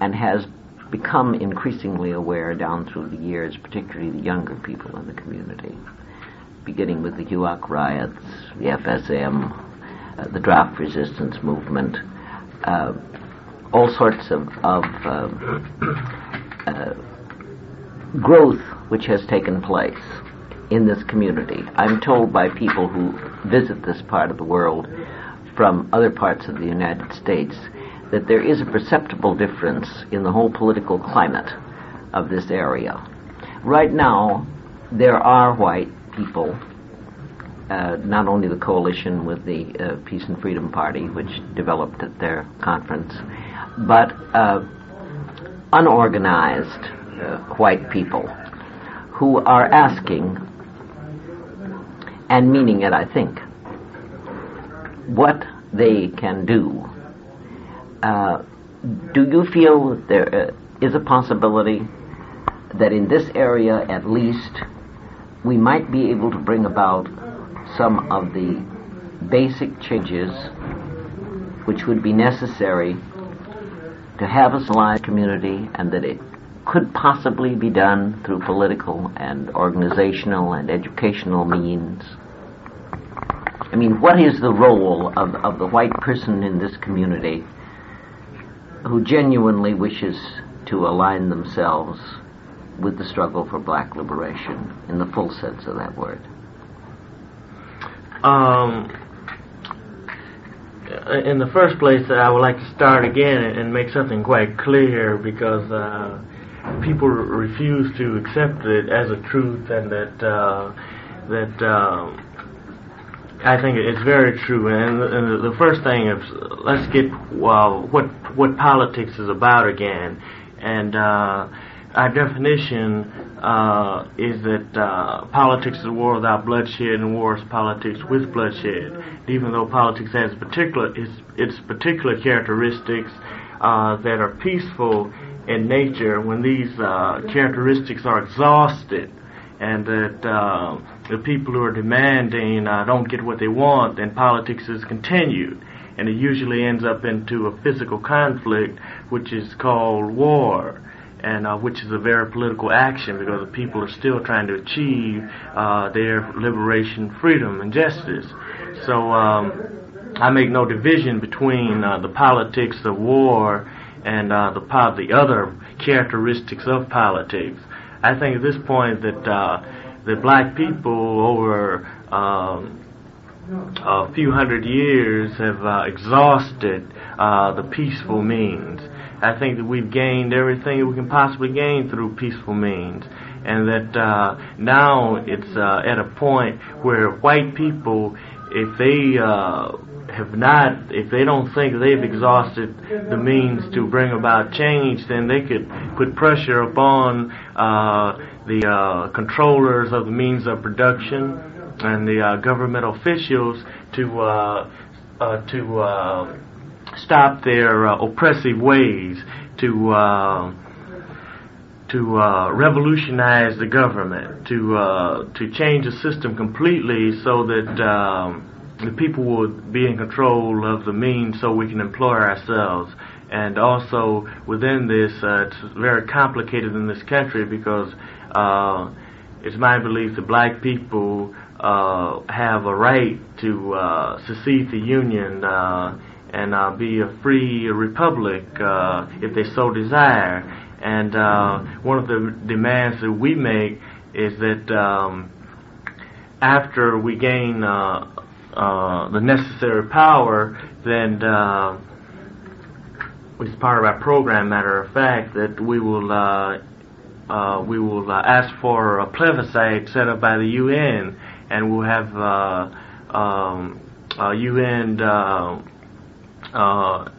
S1: and has become increasingly aware down through the years, particularly the younger people in the community, beginning with the HUAC riots, the FSM, uh, the draft resistance movement, uh, all sorts of, of uh, uh growth which has taken place in this community. I'm told by people who visit this part of the world from other parts of the United States that there is a perceptible difference in the whole political climate of this area. Right now, there are white people, uh, not only the coalition with the uh, Peace and Freedom Party, which developed at their conference, but uh, unorganized uh, white people who are asking and meaning it, I think, what they can do. Uh, do you feel there uh, a possibility that in this area, at least, we might be able to bring about some of the basic changes which would be necessary to have a civilized community and that it could possibly be done through political and organizational and educational means. I mean, what is the role of, of the white person in this community who genuinely wishes to align themselves with the struggle for black liberation in the full sense of that word?
S2: Um, in the first place, I would like to start again and make something quite clear because uh, people refuse to accept it as a truth, and that uh, that um, I think it's very true. And, and the first thing is let's get well, what what politics is about again, and uh, our definition uh, is that uh, politics is a war without bloodshed, and war is politics with bloodshed. Even though politics has particular its, its particular characteristics uh, that are peaceful in nature, when these uh, characteristics are exhausted, and that uh, the people who are demanding uh, don't get what they want, then politics is continued. And it usually ends up into a physical conflict, which is called war, and uh, which is a very political action because the people are still trying to achieve uh, their liberation, freedom, and justice. So um, I make no division between uh, the politics of war and uh, the the other characteristics of politics. I think at this point that uh, that black people over um, a few hundred years have uh, exhausted uh, the peaceful means. I think that we've gained everything we can possibly gain through peaceful means, and that uh, now it's uh, at a point where white people, if they uh, have not, if they don't think they've exhausted the means to bring about change, then they could put pressure upon uh, the uh, controllers of the means of production and the uh, government officials to uh, uh, to uh, stop their oppressive ways, to to uh, revolutionize the government, to uh, to change the system completely, so that um, the people will be in control of the means so we can employ ourselves. And also within this, uh, it's very complicated in this country because uh, it's my belief that black people uh, have a right to uh, secede the Union uh, and uh, be a free republic uh, if they so desire. And uh, one of the demands that we make is that um, after we gain uh, uh, the necessary power, then uh, of our program. Matter of fact, that we will uh, uh, we will uh, ask for a plebiscite set up by the UN, and we'll have uh, um, uh, UN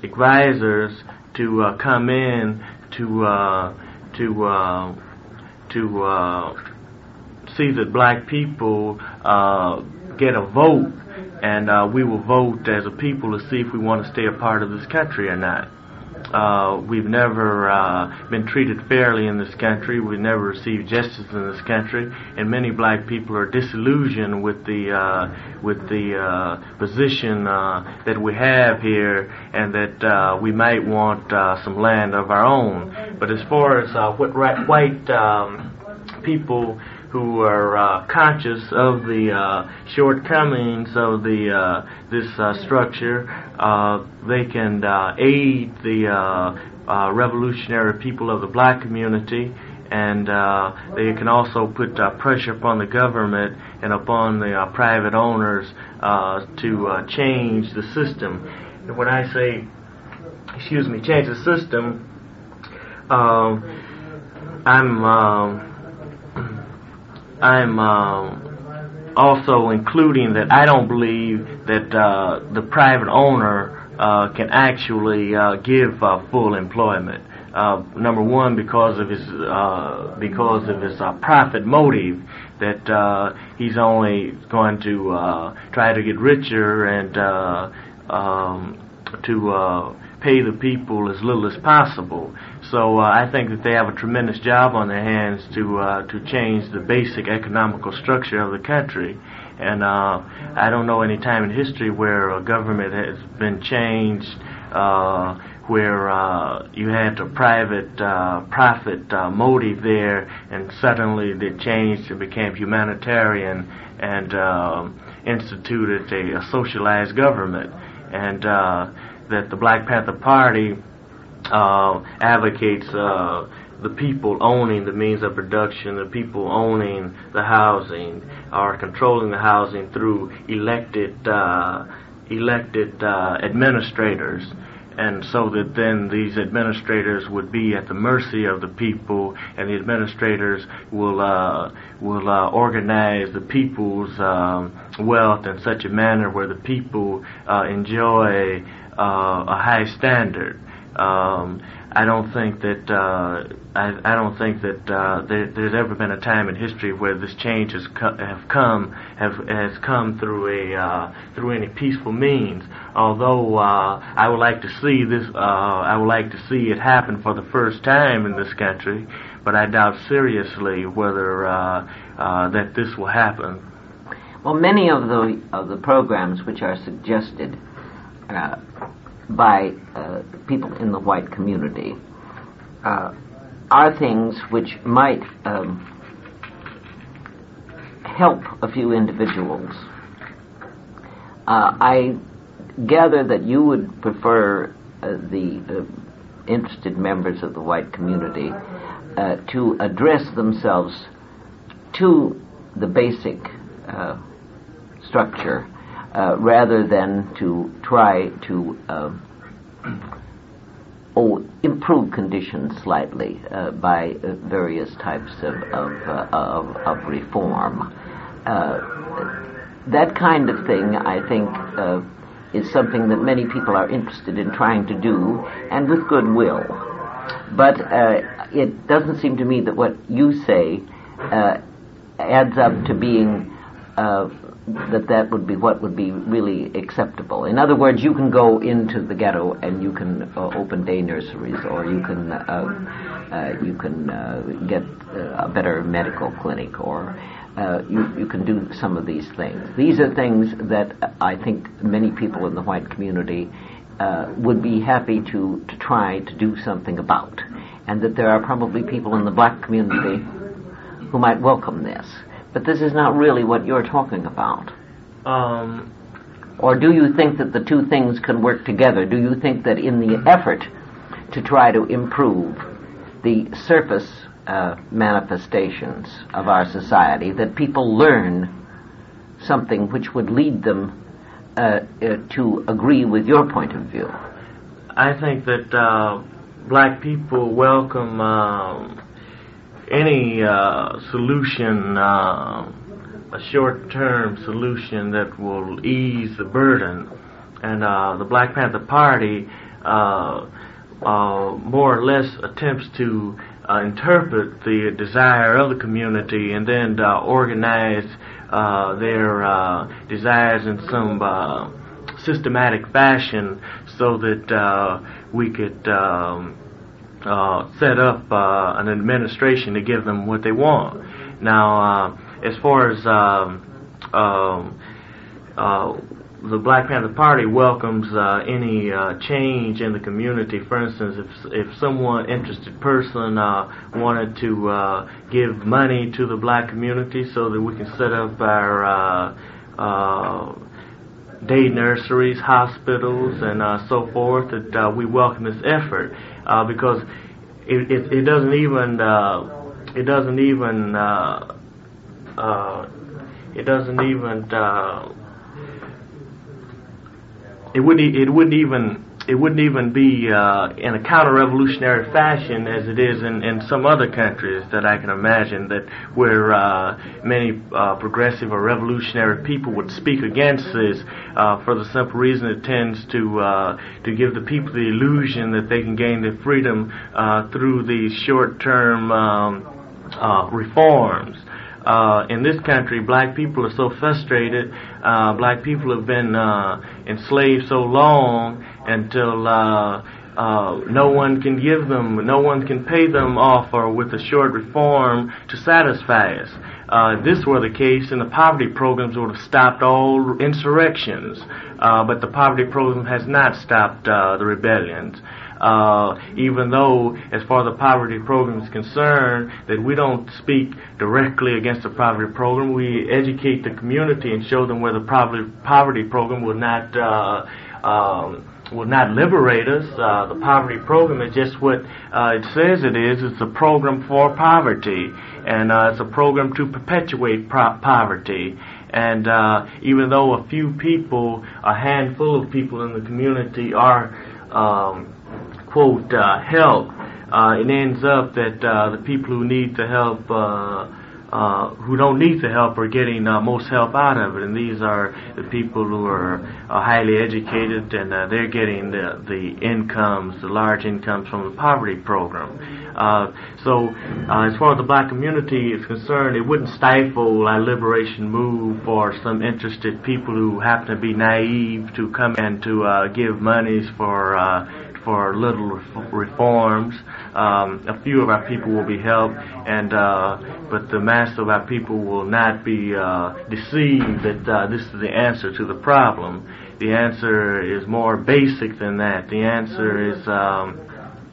S2: advisors to come in to uh, to uh, to uh, see that black people uh, get a vote, and uh, we will vote as a people to see if we want to stay a part of this country or not. Uh, we've never uh, been treated fairly in this country. We've never received justice in this country, and many black people are disillusioned with the uh, with the uh, position uh, that we have here, and that uh, we might want some land of our own. But as far as what white um, people who are uh, conscious of the uh, shortcomings of the uh, this uh, structure, uh, they can uh, aid the revolutionary people of the black community, and they can also put pressure upon the government and upon the private owners to change the system. And when I say, excuse me, change the system, um, I'm um, I'm um, also including that I don't believe that uh, the private owner uh, can actually uh, give uh, full employment. Uh, number one, because of his uh, because of his profit motive, that he's only going to try to get richer and um, to pay the people as little as possible. So uh, I think that they have a tremendous job on their hands to uh, to change the basic economical structure of the country. And uh, I don't know any time in history where a government has been changed uh, where uh, you had a private uh, profit uh, motive there, and suddenly they changed and became humanitarian and uh, instituted a, a socialized government. And uh, that the Black Panther Party uh, advocates uh, the people owning the means of production, the people owning the housing, or controlling the housing through elected uh, elected uh, administrators. And so that then these administrators would be at the mercy of the people, and the administrators will uh, will uh, organize the people's um, wealth in such a manner where the people enjoy a high standard. Um, I don't think that uh, I, I don't think that uh, there, there's ever been a time in history where this change has co- have come have has come through a uh, through any peaceful means. Although uh, I would like to see this, uh, I would like to see it happen for the first time in this country, but I doubt seriously whether uh, uh, that this will happen.
S1: Well, many of the of the programs which are suggested uh, by uh, people in the white community uh, are things which might um, help a few individuals. Uh, I gather that you would prefer uh, the uh, interested members of the white community uh, to address themselves to the basic structure uh, rather than to try to uh, oh, improve conditions slightly uh, by uh, various types of, of, of, of reform. That kind of thing, I think, is something that many people are interested in trying to do, and with goodwill. But uh, it doesn't seem to me that what you say uh, adds up to being uh, that that would be what would be really acceptable. In other words, you can go into the ghetto and you can uh, open day nurseries, or you can uh, uh, you can uh, get uh, a better medical clinic, or uh, you you can do some of these things. These are things that I think many people in the white community would be happy to to try to do something about, and that there are probably people in the black community who might welcome this. But this is not really what you're talking about.
S2: Um,
S1: or do you think that the two things can work together? Do you think that in the effort to try to improve the surface uh, manifestations of our society, that people learn something which would lead them uh, uh, to agree with your point of view?
S2: I think that uh, black people welcome um, any uh, solution, uh, a short-term solution that will ease the burden. And uh, the Black Panther Party uh, uh, more or less attempts to uh, interpret the desire of the community and then organize their desires in some systematic fashion so that we could um, uh, set up uh, an administration to give them what they want. Now, uh, as far as um, um, uh, the Black Panther Party welcomes uh, any uh, change in the community. For instance, if if someone interested person wanted to give money to the black community so that we can set up our day nurseries, hospitals, and uh, so forth, that uh, we welcome this effort uh, because it, it, it, doesn't even uh, it doesn't even uh, uh, it doesn't even it wouldn't it wouldn't even it wouldn't even be uh, in a counter-revolutionary fashion as it is in, in some other countries that I can imagine that where uh, many uh, progressive or revolutionary people would speak against this uh, for the simple reason it tends to uh, to give the people the illusion that they can gain their freedom uh, through these short-term um, reforms. Uh, in this country, black people are so frustrated. Uh, black people have been uh, enslaved so long until uh, uh, no one can give them, no one can pay them off or with a short reform to satisfy us. Uh, this were the case, and the poverty programs would have stopped all insurrections. Uh, but the poverty program has not stopped uh, the rebellions uh, even though, as far as the poverty program is concerned, that we don't speak directly against the poverty program. We educate the community and show them where the poverty, poverty program will not uh, um, will not liberate us. Uh, the poverty program is just what uh, it says it is. It's a program for poverty, and uh, it's a program to perpetuate pro- poverty. And uh, even though a few people, a handful of people in the community are um, quote uh, help, uh, it ends up that the people who need the help, uh, who don't need the help, are getting uh, most help out of it. And these are the people who are uh, highly educated, and uh, they're getting the the incomes, the large incomes from the poverty program. Uh, so, uh, as far as the black community is concerned, it wouldn't stifle our liberation move for some interested people who happen to be naive to come and to uh, give monies for uh, for little reforms. Um, a few of our people will be helped, and uh, but the mass of our people will not be uh, deceived that uh, this is the answer to the problem. The answer is more basic than that. The answer is um,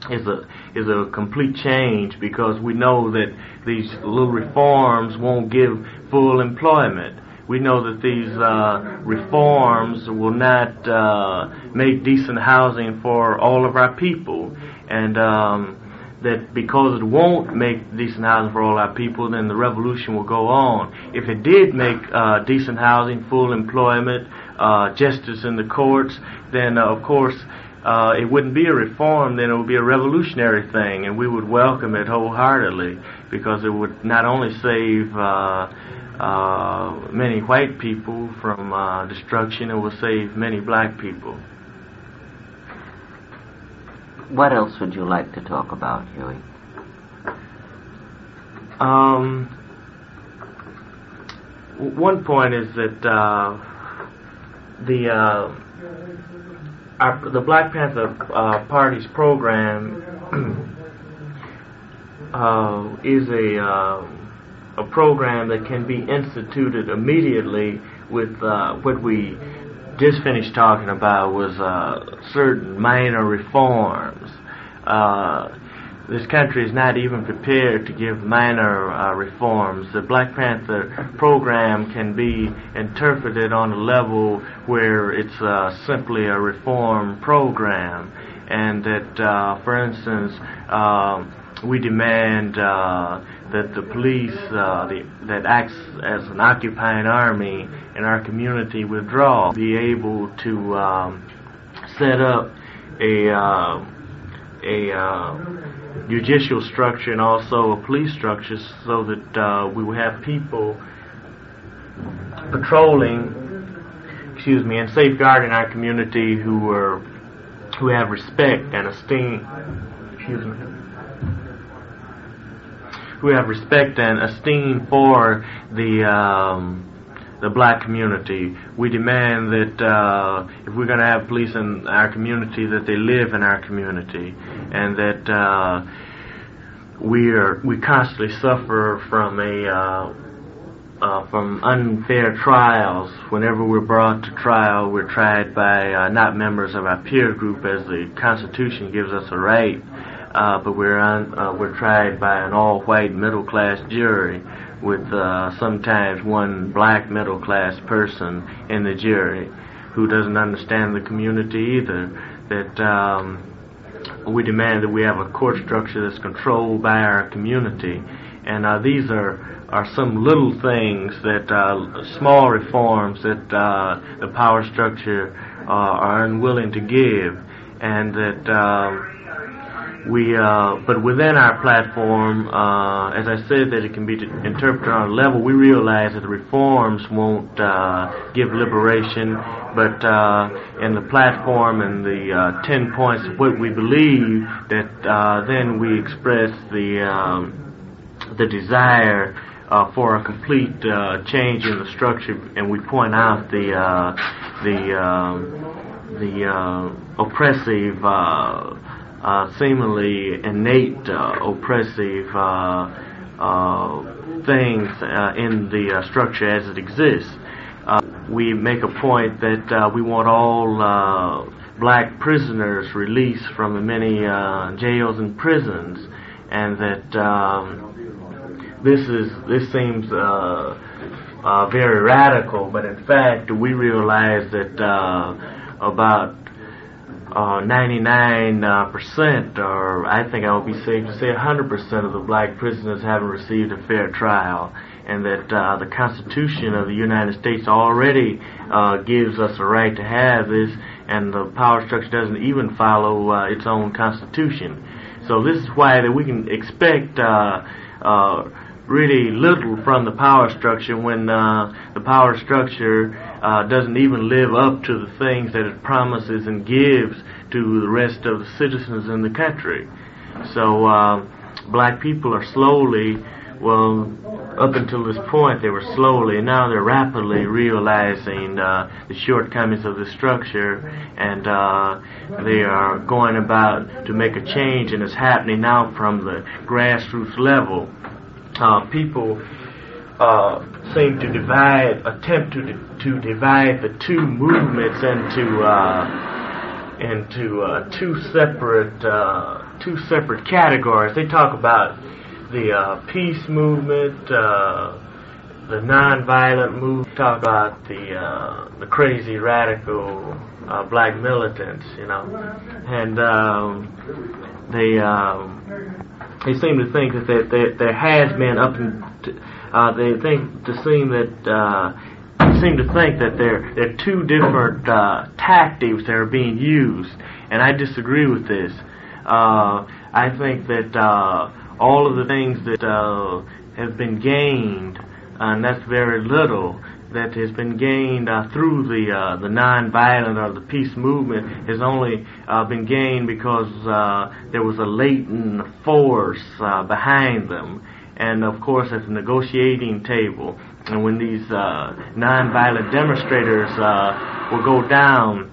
S2: is a is a complete change because we know that these little reforms won't give full employment we know that these uh, reforms will not uh, make decent housing for all of our people, and um, that because it won't make decent housing for all our people, then the revolution will go on. If it did make uh, decent housing, full employment, uh, justice in the courts, then uh, of course. Uh, it wouldn't be a reform, then it would be a revolutionary thing, and we would welcome it wholeheartedly because it would not only save uh, uh, many white people from uh, destruction it will save many black people.
S1: What else would you like to talk about, Huey?
S2: Um, one point is that uh, the uh, our, the Black Panther uh, Party's program uh, is a uh, a program that can be instituted immediately with uh, what we just finished talking about was uh, certain minor reforms. Uh, this country is not even prepared to give minor uh, reforms. The Black Panther program can be interpreted on a level where it's simply a reform program, and that, for instance, um, we demand uh, that the police uh, the, that acts as an occupying army in our community withdraw, be able to um, set up a uh, a uh, judicial structure and also a police structure so that uh, we will have people patrolling, excuse me, and safeguarding our community who are who have respect and esteem. Excuse me who have respect and esteem for the um, the black community. We demand that uh, if we're going to have police in our community, that they live in our community, and that uh, we are we constantly suffer from a uh, uh, from unfair trials. Whenever we're brought to trial, we're tried by uh, not members of our peer group, as the Constitution gives us a right uh, but we're on, uh, we're tried by an all-white middle-class jury with uh, sometimes one black middle-class person in the jury who doesn't understand the community either. That um, we demand that we have a court structure that's controlled by our community, and uh, these are are some little things that uh, small reforms that uh, the power structure uh, are unwilling to give, and that. Um, we, uh, but within our platform, uh, as I said, that it can be interpreted on a level, we realize that the reforms won't uh, give liberation, but uh, in the platform and the uh, ten points of what we believe, that uh, then we express the um, the desire uh, for a complete change in the structure, and we point out the uh, the um, the uh, oppressive. Uh, uh, seemingly innate uh, oppressive uh, uh things uh, in the uh, structure as it exists. we make a point that we want all black prisoners released from the many jails and prisons, and that um, this is this seems very radical, but in fact we realize that about uh, 99 uh, percent, or I think I would be safe to say 100 percent of the black prisoners haven't received a fair trial, and that uh, the Constitution of the United States already uh, gives us a right to have this, and the power structure doesn't even follow uh, its own Constitution. So this is why that we can expect uh, really little from the power structure when the power structure uh, doesn't even live up to the things that it promises and gives to the rest of the citizens in the country. So uh, black people are slowly, well, up until this point they were slowly, now they're rapidly realizing uh, the shortcomings of the structure and uh, they are going about to make a change and it's happening now from the grassroots level. Uh, people uh, seem to divide, attempt to to divide the two movements into uh, into uh, two separate uh, two separate categories. They talk about the uh, peace movement, the nonviolent movement. Talk about the the crazy radical black militants, you know, and um, they. Um, they seem to think that there, there, there has been up in, uh, they think to seem that uh, seem to think that there there are two different uh, tactics that are being used, and I disagree with this. Uh, I think that uh, all of the things that uh, have been gained, and that's very little, that has been gained uh, through the uh, the nonviolent or the peace movement has only uh, been gained because uh, there was a latent force uh, behind them, and of course at the negotiating table. And when these uh, nonviolent demonstrators will go down,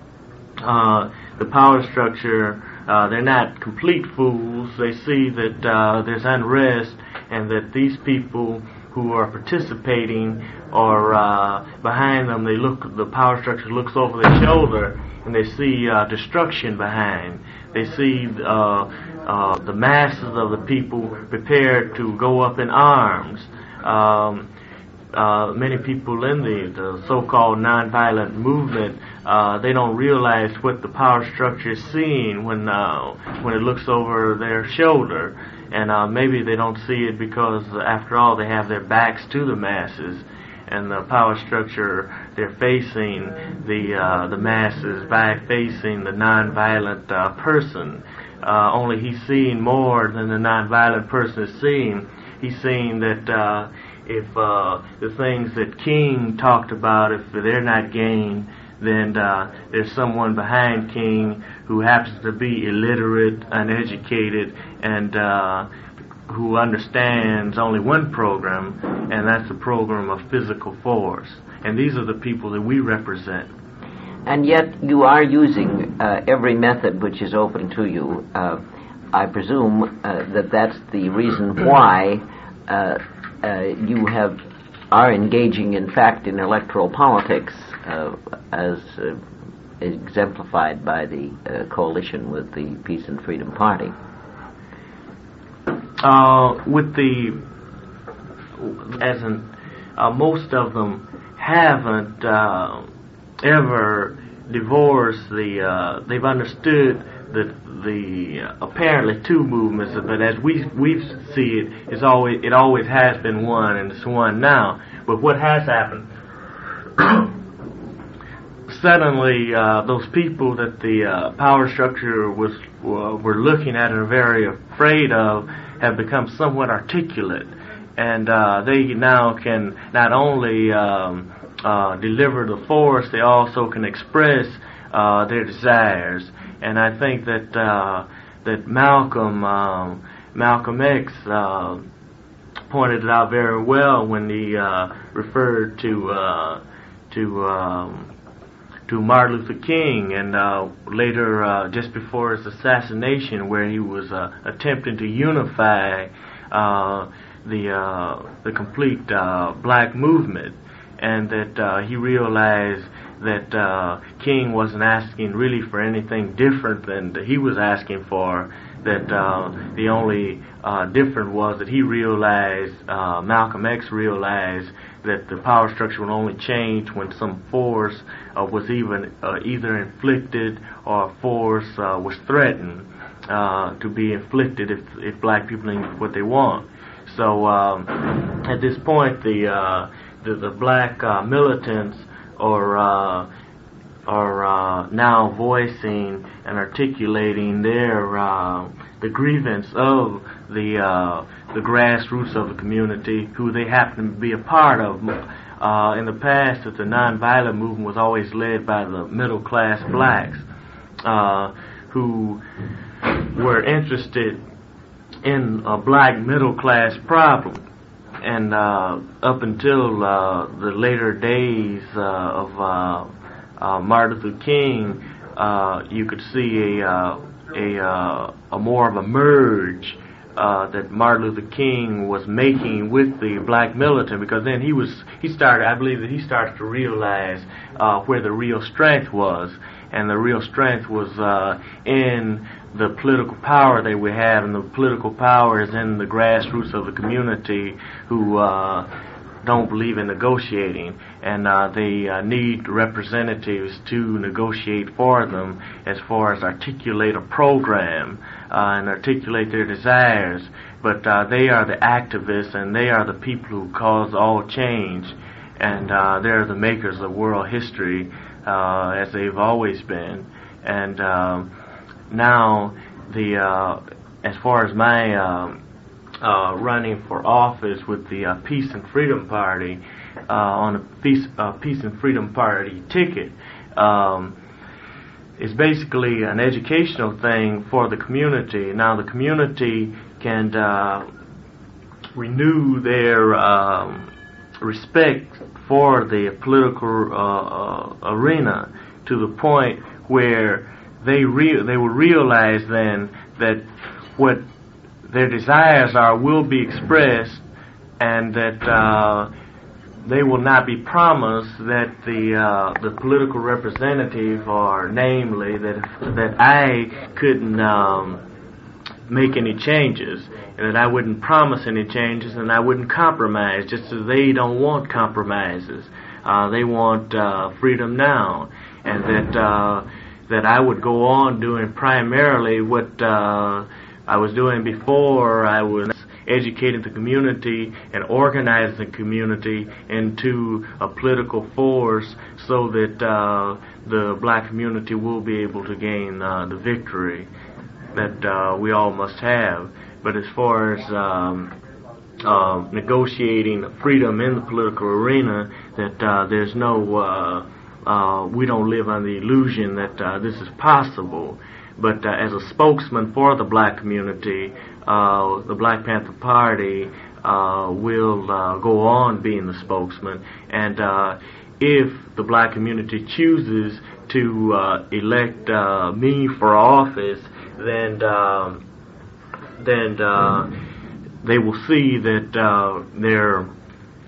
S2: the power structure, they're not complete fools. They see that there's unrest and that these people who are participating or uh, behind them, they look, the power structure looks over their shoulder and they see uh, destruction behind. They see uh, uh, the masses of the people prepared to go up in arms. Um, uh, many people in the, the so-called nonviolent movement, uh, they don't realize what the power structure is seeing when when it looks over their shoulder, and uh, maybe they don't see it because, after all, they have their backs to the masses, and the power structure they're facing the uh, the masses by facing the nonviolent uh, person. Uh, only he's seeing more than the nonviolent person is seeing. He's seeing that uh, if uh, the things that King talked about, if they're not gained, then uh, there's someone behind King who happens to be illiterate, uneducated, and uh, who understands only one program, and that's the program of physical force. And these are the people that we represent.
S1: And yet you are using uh, every method which is open to you. Uh, I presume uh, that that's the reason why uh, uh, you have are engaging, in fact, in electoral politics, uh, as uh, exemplified by the uh, coalition with the Peace and Freedom Party.
S2: Uh, with the, as in, most of them haven't ever divorced the. Uh, they've understood the uh, apparently two movements, but as we we see it, it's always it always has been one, and it's one now. But what has happened? suddenly, uh, those people that the uh, power structure was uh, were looking at and very afraid of have become somewhat articulate, and uh, they now can not only um, uh, deliver the force, they also can express uh, their desires. And I think that uh, that Malcolm um, Malcolm X uh, pointed it out very well when he uh, referred to uh, to um, to Martin Luther King, and uh, later, uh, just before his assassination, where he was uh, attempting to unify uh, the uh, the complete uh, black movement. And that uh, he realized that uh, King wasn't asking really for anything different than he was asking for. That uh, the only uh, different was that he realized, uh, Malcolm X realized that the power structure would only change when some force uh, was even uh, either inflicted or force was threatened to be inflicted if if black people need what they want. So um, at this point, the the, the black militants are uh, are uh, now voicing and articulating their uh, the grievance of the uh, the grassroots of the community who they happen to be a part of. Uh, in the past, that the nonviolent movement was always led by the middle class blacks uh, who were interested in a black middle class problem and uh, up until uh, the later days uh, of uh, uh, Martin Luther King, uh, you could see a a, a more of a merge that Martin Luther King was making with the black militant because then he was he started I believe that he started to realize where the real strength was. And the real strength was in the political power they we have, and the political power is in the grassroots of the community who uh, don't believe in negotiating, and uh, they uh, need representatives to negotiate for them as far as articulate a program uh, and articulate their desires. But uh, they are the activists, and they are the people who cause all change, and uh, they're the makers of world history, uh, as they've always been, and. Um, now the uh, as far as my um, uh, running for office with the uh, Peace and Freedom Party uh, on a Peace uh, Peace and Freedom Party ticket. Um, is basically an educational thing for the community. Now the community can uh, renew their um, respect for the political uh, uh, arena to the point where they re- they will realize then that what their desires are will be expressed, and that uh, they will not be promised that the uh, the political representative, or namely that that I couldn't um, make any changes, and that I wouldn't promise any changes, and I wouldn't compromise, just as they don't want compromises. Uh, they want uh, freedom now, and that uh, that I would go on doing primarily what uh, I was doing before. I was educating the community and organizing the community into a political force so that uh, the black community will be able to gain uh, the victory that uh, we all must have. But as far as um, uh, negotiating freedom in the political arena, that uh, there's no, uh, we don't live on the illusion that uh, this is possible. But uh, as a spokesman for the black community, uh, the Black Panther Party uh, will uh, go on being the spokesman. And if the black community chooses to elect me for office, then um, then they will see that their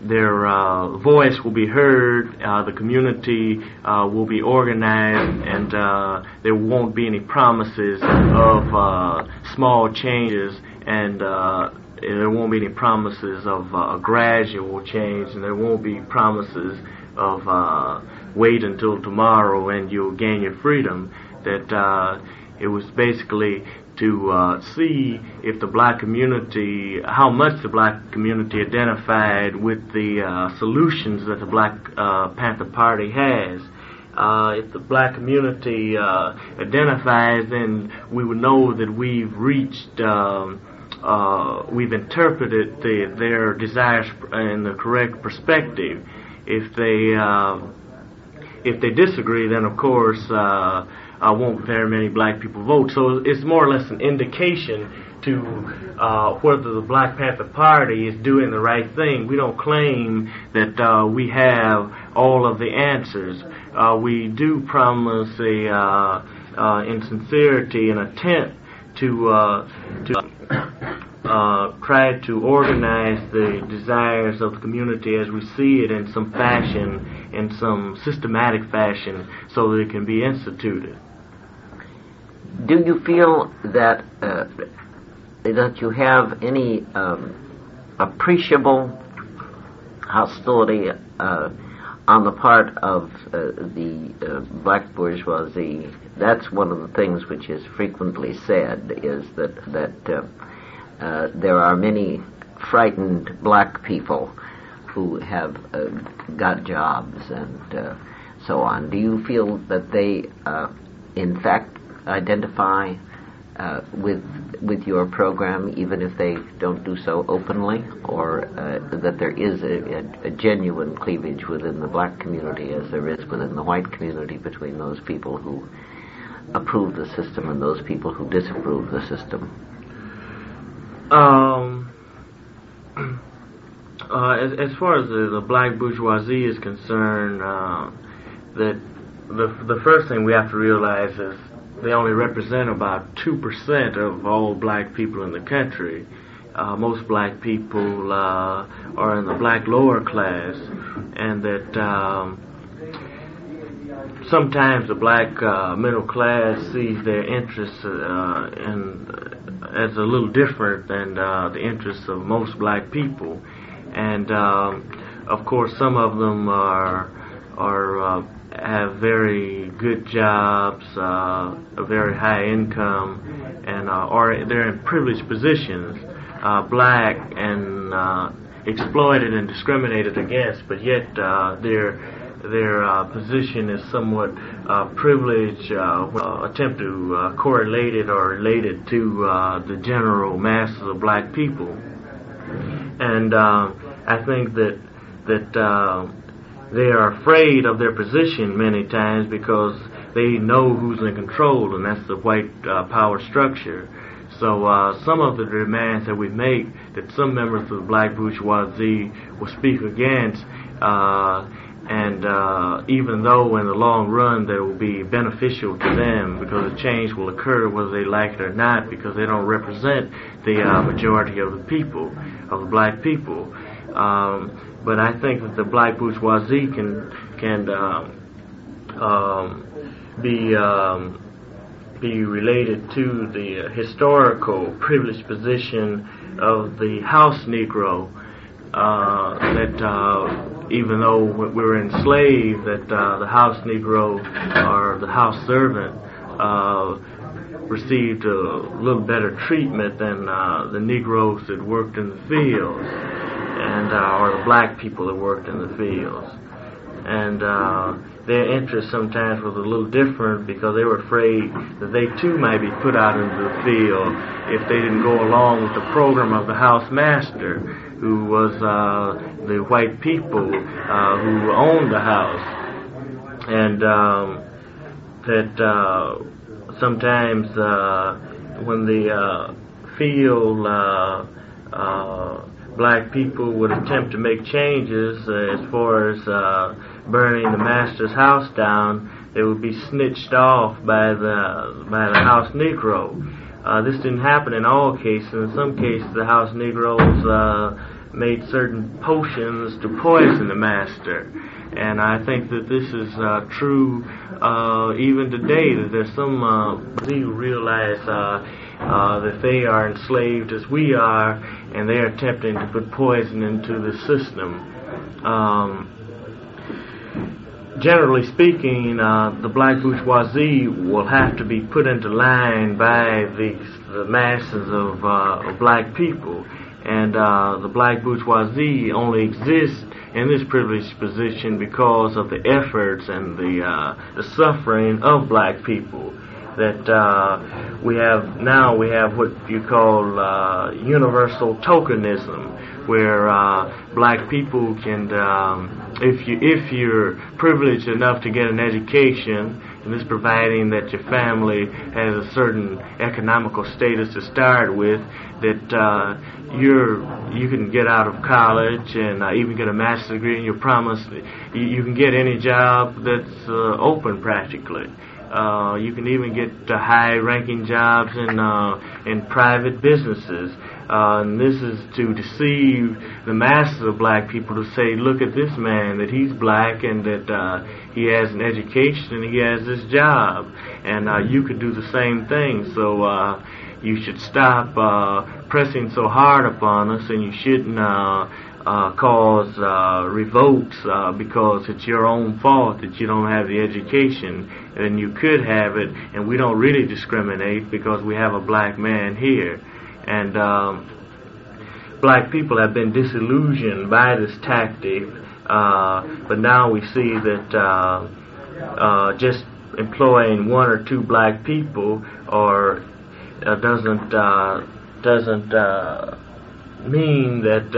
S2: their uh, voice will be heard, uh, the community uh, will be organized, and uh, there won't be any promises of uh, small changes, and uh, there won't be any promises of a gradual change, and there won't be promises of wait until tomorrow and you'll gain your freedom. That it was basically to uh, see if the black community, how much the black community identified with the uh, solutions that the Black uh, Panther Party has. Uh, if the black community uh, identifies, then we would know that we've reached, um, uh, we've interpreted the, their desires in the correct perspective. If they if they disagree, then of course uh, uh, won't very many black people vote. So it's more or less an indication to uh, whether the Black Panther Party is doing the right thing. We don't claim that uh, we have all of the answers. Uh, we do promise a, uh, uh, in sincerity, an attempt to uh, to uh, try to organize the desires of the community as we see it in some fashion, in some systematic fashion, so that it can be instituted.
S1: Do you feel that uh, that you have any um, appreciable hostility uh, on the part of uh, the uh, black bourgeoisie? That's one of the things which is frequently said is that that uh, uh, there are many frightened black people who have got jobs and so on. Do you feel that they, in fact, identify uh, with with your program, even if they don't do so openly, or uh, that there is a, a, a genuine cleavage within the black community, as there is within the white community, between those people who approve the system and those people who disapprove the system?
S2: Um, uh, as, as far as the, the black bourgeoisie is concerned, uh, that the the first thing we have to realize is they only represent about two percent of all black people in the country. Uh, most black people uh, are in the black lower class, and that um, sometimes the black uh, middle class sees their interests uh, in, as a little different than uh, the interests of most black people, and um, of course some of them are are uh, have very good jobs, uh, a very high income, and uh, are they're in privileged positions, uh, black and uh, exploited and discriminated against, but yet uh, their their uh, position is somewhat uh, privileged. Uh, uh, attempt to uh, correlate it or relate it to uh, the general masses of black people, and I think that that. They are afraid of their position many times because they know who's in control, and that's the white uh, power structure. So uh, some of the demands that we make that some members of the black bourgeoisie will speak against, uh, and uh, even though in the long run they will be beneficial to them because a change will occur whether they like it or not because they don't represent the uh, majority of the people, of the black people. Um, but I think that the black bourgeoisie can can um, um, be um, be related to the historical privileged position of the house Negro. Uh, that uh, even though we were enslaved, that uh, the house Negro or the house servant uh, received a little better treatment than uh, the Negroes that worked in the fields, and uh, or the black people that worked in the fields, and their interest sometimes was a little different because they were afraid that they too might be put out into the field if they didn't go along with the program of the house master, who was uh, the white people uh, who owned the house, and um, that uh, sometimes uh, when the uh, field uh, black people would attempt to make changes as far as burning the master's house down, they would be snitched off by the by the house Negro. Uh, this didn't happen in all cases. In some cases, the house Negroes uh, made certain potions to poison the master. And I think that this is uh, true uh, even today. That there's some uh, realize uh, uh, that they are enslaved as we are, and they are attempting to put poison into the system. Um, generally speaking, uh, the black bourgeoisie will have to be put into line by the, the masses of, uh, of black people. And uh, the black bourgeoisie only exists in this privileged position because of the efforts and the, uh, the suffering of black people. That uh, we have now, we have what you call uh, universal tokenism, where black people can um, if you if you're privileged enough to get an education, and this providing that your family has a certain economical status to start with, that uh, you're you can get out of college and uh, even get a master's degree, and you're promised you, you can get any job that's uh, open practically. Uh, you can even get uh, high-ranking jobs in uh, in private businesses. Uh, and this is to deceive the masses of black people to say, look at this man, that he's black and that uh, he has an education and he has this job. And uh, you could do the same thing. So uh, you should stop uh, pressing so hard upon us and you shouldn't uh, cause uh, revolts uh, because it's your own fault that you don't have the education and you could have it and we don't really discriminate because we have a black man here and um, black people have been disillusioned by this tactic. Uh, but now we see that uh, uh, just employing one or two black people or uh, doesn't uh, doesn't uh, mean that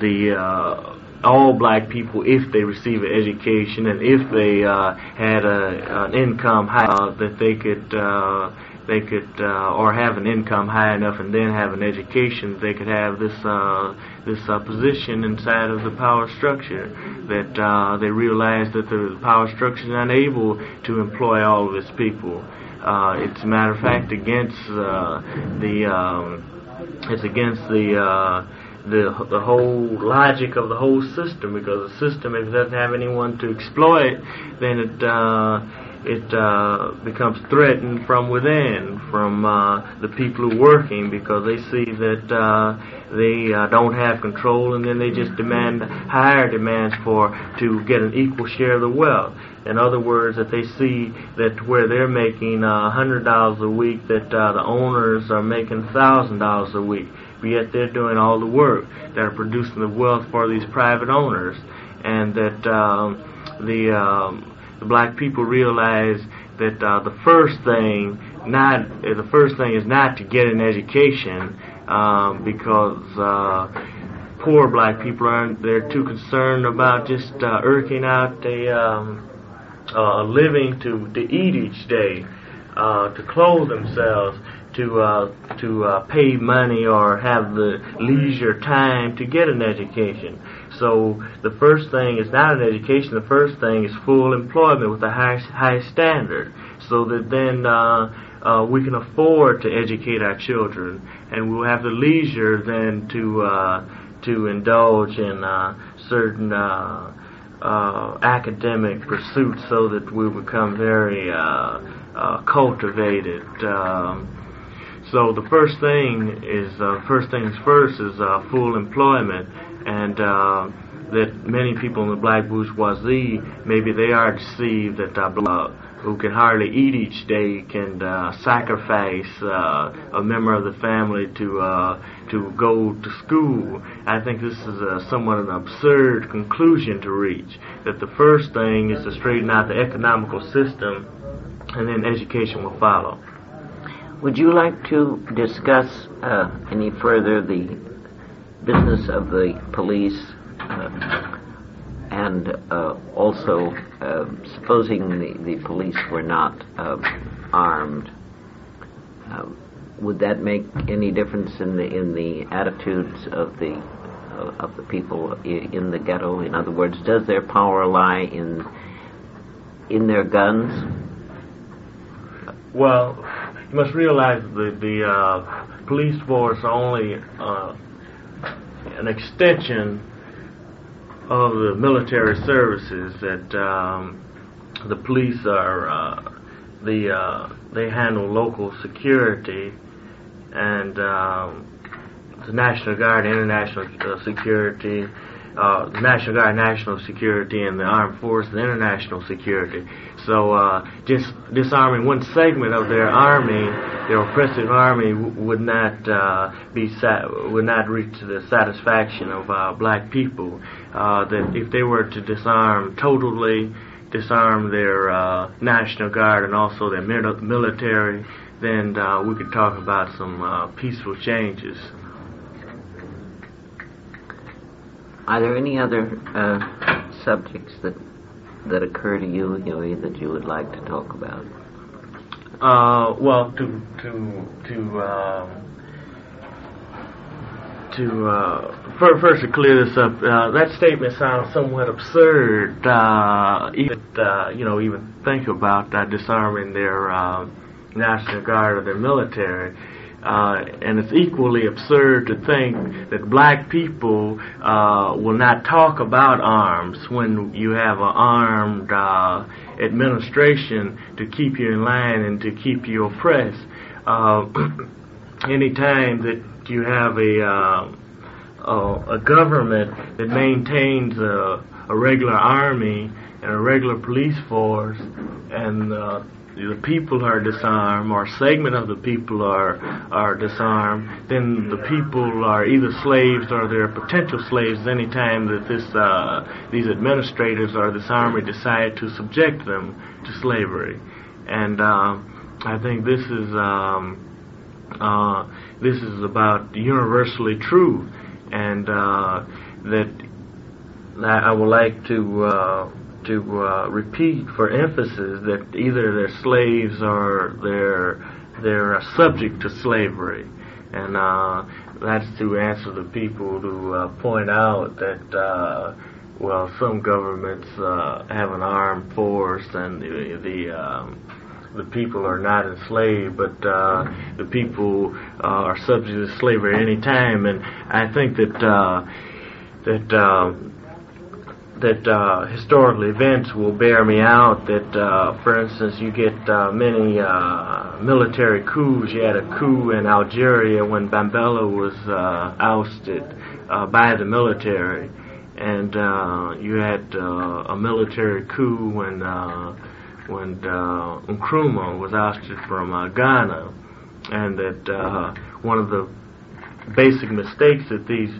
S2: the all black people, if they receive an education and if they had a, an income high, that they could they could uh, or have an income high enough and then have an education they could have this uh, this uh, position inside of the power structure. That uh, they realize that the power structure is unable to employ all of its people. Uh, it's a matter of fact against uh, the um, it's against the uh, the the whole logic of the whole system because the system if it doesn't have anyone to exploit then it uh, it uh, becomes threatened from within, from uh, the people who are working, because they see that uh, they uh, don't have control, and then they just demand higher demands for to get an equal share of the wealth. In other words, that they see that where they're making uh, hundred dollars a week, that uh, the owners are making thousand dollars a week, but yet they're doing all the work that are producing the wealth for these private owners, and that um, the um, the black people realize that uh, the first thing not the first thing is not to get an education um, because uh, poor black people aren't they're too concerned about just uh, irking out the um, a living to to eat each day uh, to clothe themselves to uh, to uh, pay money or have the leisure time to get an education. So the first thing is not an education. The first thing is full employment with a high high standard, so that then uh, uh, we can afford to educate our children, and we'll have the leisure then to uh, to indulge in uh, certain. Uh, academic pursuits so that we become very uh, uh, cultivated. Um, so the first thing is uh, first things first is uh, full employment, and uh, that many people in the black bourgeoisie maybe they are deceived that uh, who can hardly eat each day can uh, sacrifice uh, a member of the family to uh, to go to school. I think this is a, somewhat an absurd conclusion to reach. That the first thing is to straighten out the economical system, and then education will follow.
S1: Would you like to discuss uh, any further the business of the police uh, and uh, also uh, supposing the, the police were not uh, armed, uh, would that make any difference in the in the attitudes of the uh, of the people in the ghetto? In other words, does their power lie in in their guns?
S2: Well, you must realize that the uh, police force are only an extension of the military services that um, the police are uh, the uh, they handle local security and um, the National Guard, international uh, security, uh, National Guard, national security, and the Armed Forces, international security. So uh, just disarming one segment of their army, their oppressive army, would not uh, be would not reach the satisfaction of uh, black people. Uh, that if they were to disarm totally, disarm their uh, National Guard and also their military, then uh, we could talk about some uh, peaceful changes.
S1: Are there any other uh, subjects that that occur to you, Huey, that you would like to talk about?
S2: Uh, well, to to to um, to uh, first to clear this up, uh, that statement sounds somewhat absurd. Uh, even uh, you know, even think about uh, disarming their uh, national guard or their military. And it's equally absurd to think that black people will not talk about arms when you have an armed administration to keep you in line and to keep you oppressed. Uh, anytime that you have a uh, a, a government that maintains a, a regular army and a regular police force and uh, the people are disarmed or a segment of the people are are disarmed, then the people are either slaves or they're potential slaves any time that this uh, these administrators or this army decide to subject them to slavery. And uh, I think this is um, uh, this is about universally true, and uh, that, that I would like to uh, to uh, repeat for emphasis that either they're slaves or they're they're subject to slavery, and uh, that's to answer the people who uh, point out that uh, well, some governments uh, have an armed force and the the um, the people are not enslaved, but uh, the people uh, are subject to slavery at any time. And I think that uh, that uh, that uh, historical events will bear me out. That, uh, for instance, you get uh, many military coups. You had a coup in Algeria when Ben Bella was ousted by the military, and you had a military coup when when uh, Nkrumah was ousted from uh, Ghana, and that uh, one of the basic mistakes that these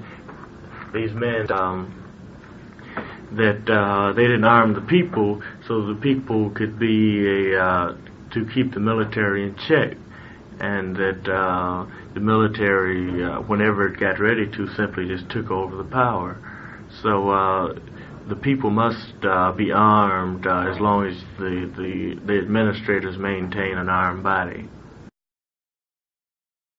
S2: these men um, that uh, they didn't arm the people so the people could be a uh, to keep the military in check, and that uh, the military, uh, whenever it got ready to, simply just took over the power. So the people must uh, be armed uh, as long as the, the, the administrators maintain an armed body.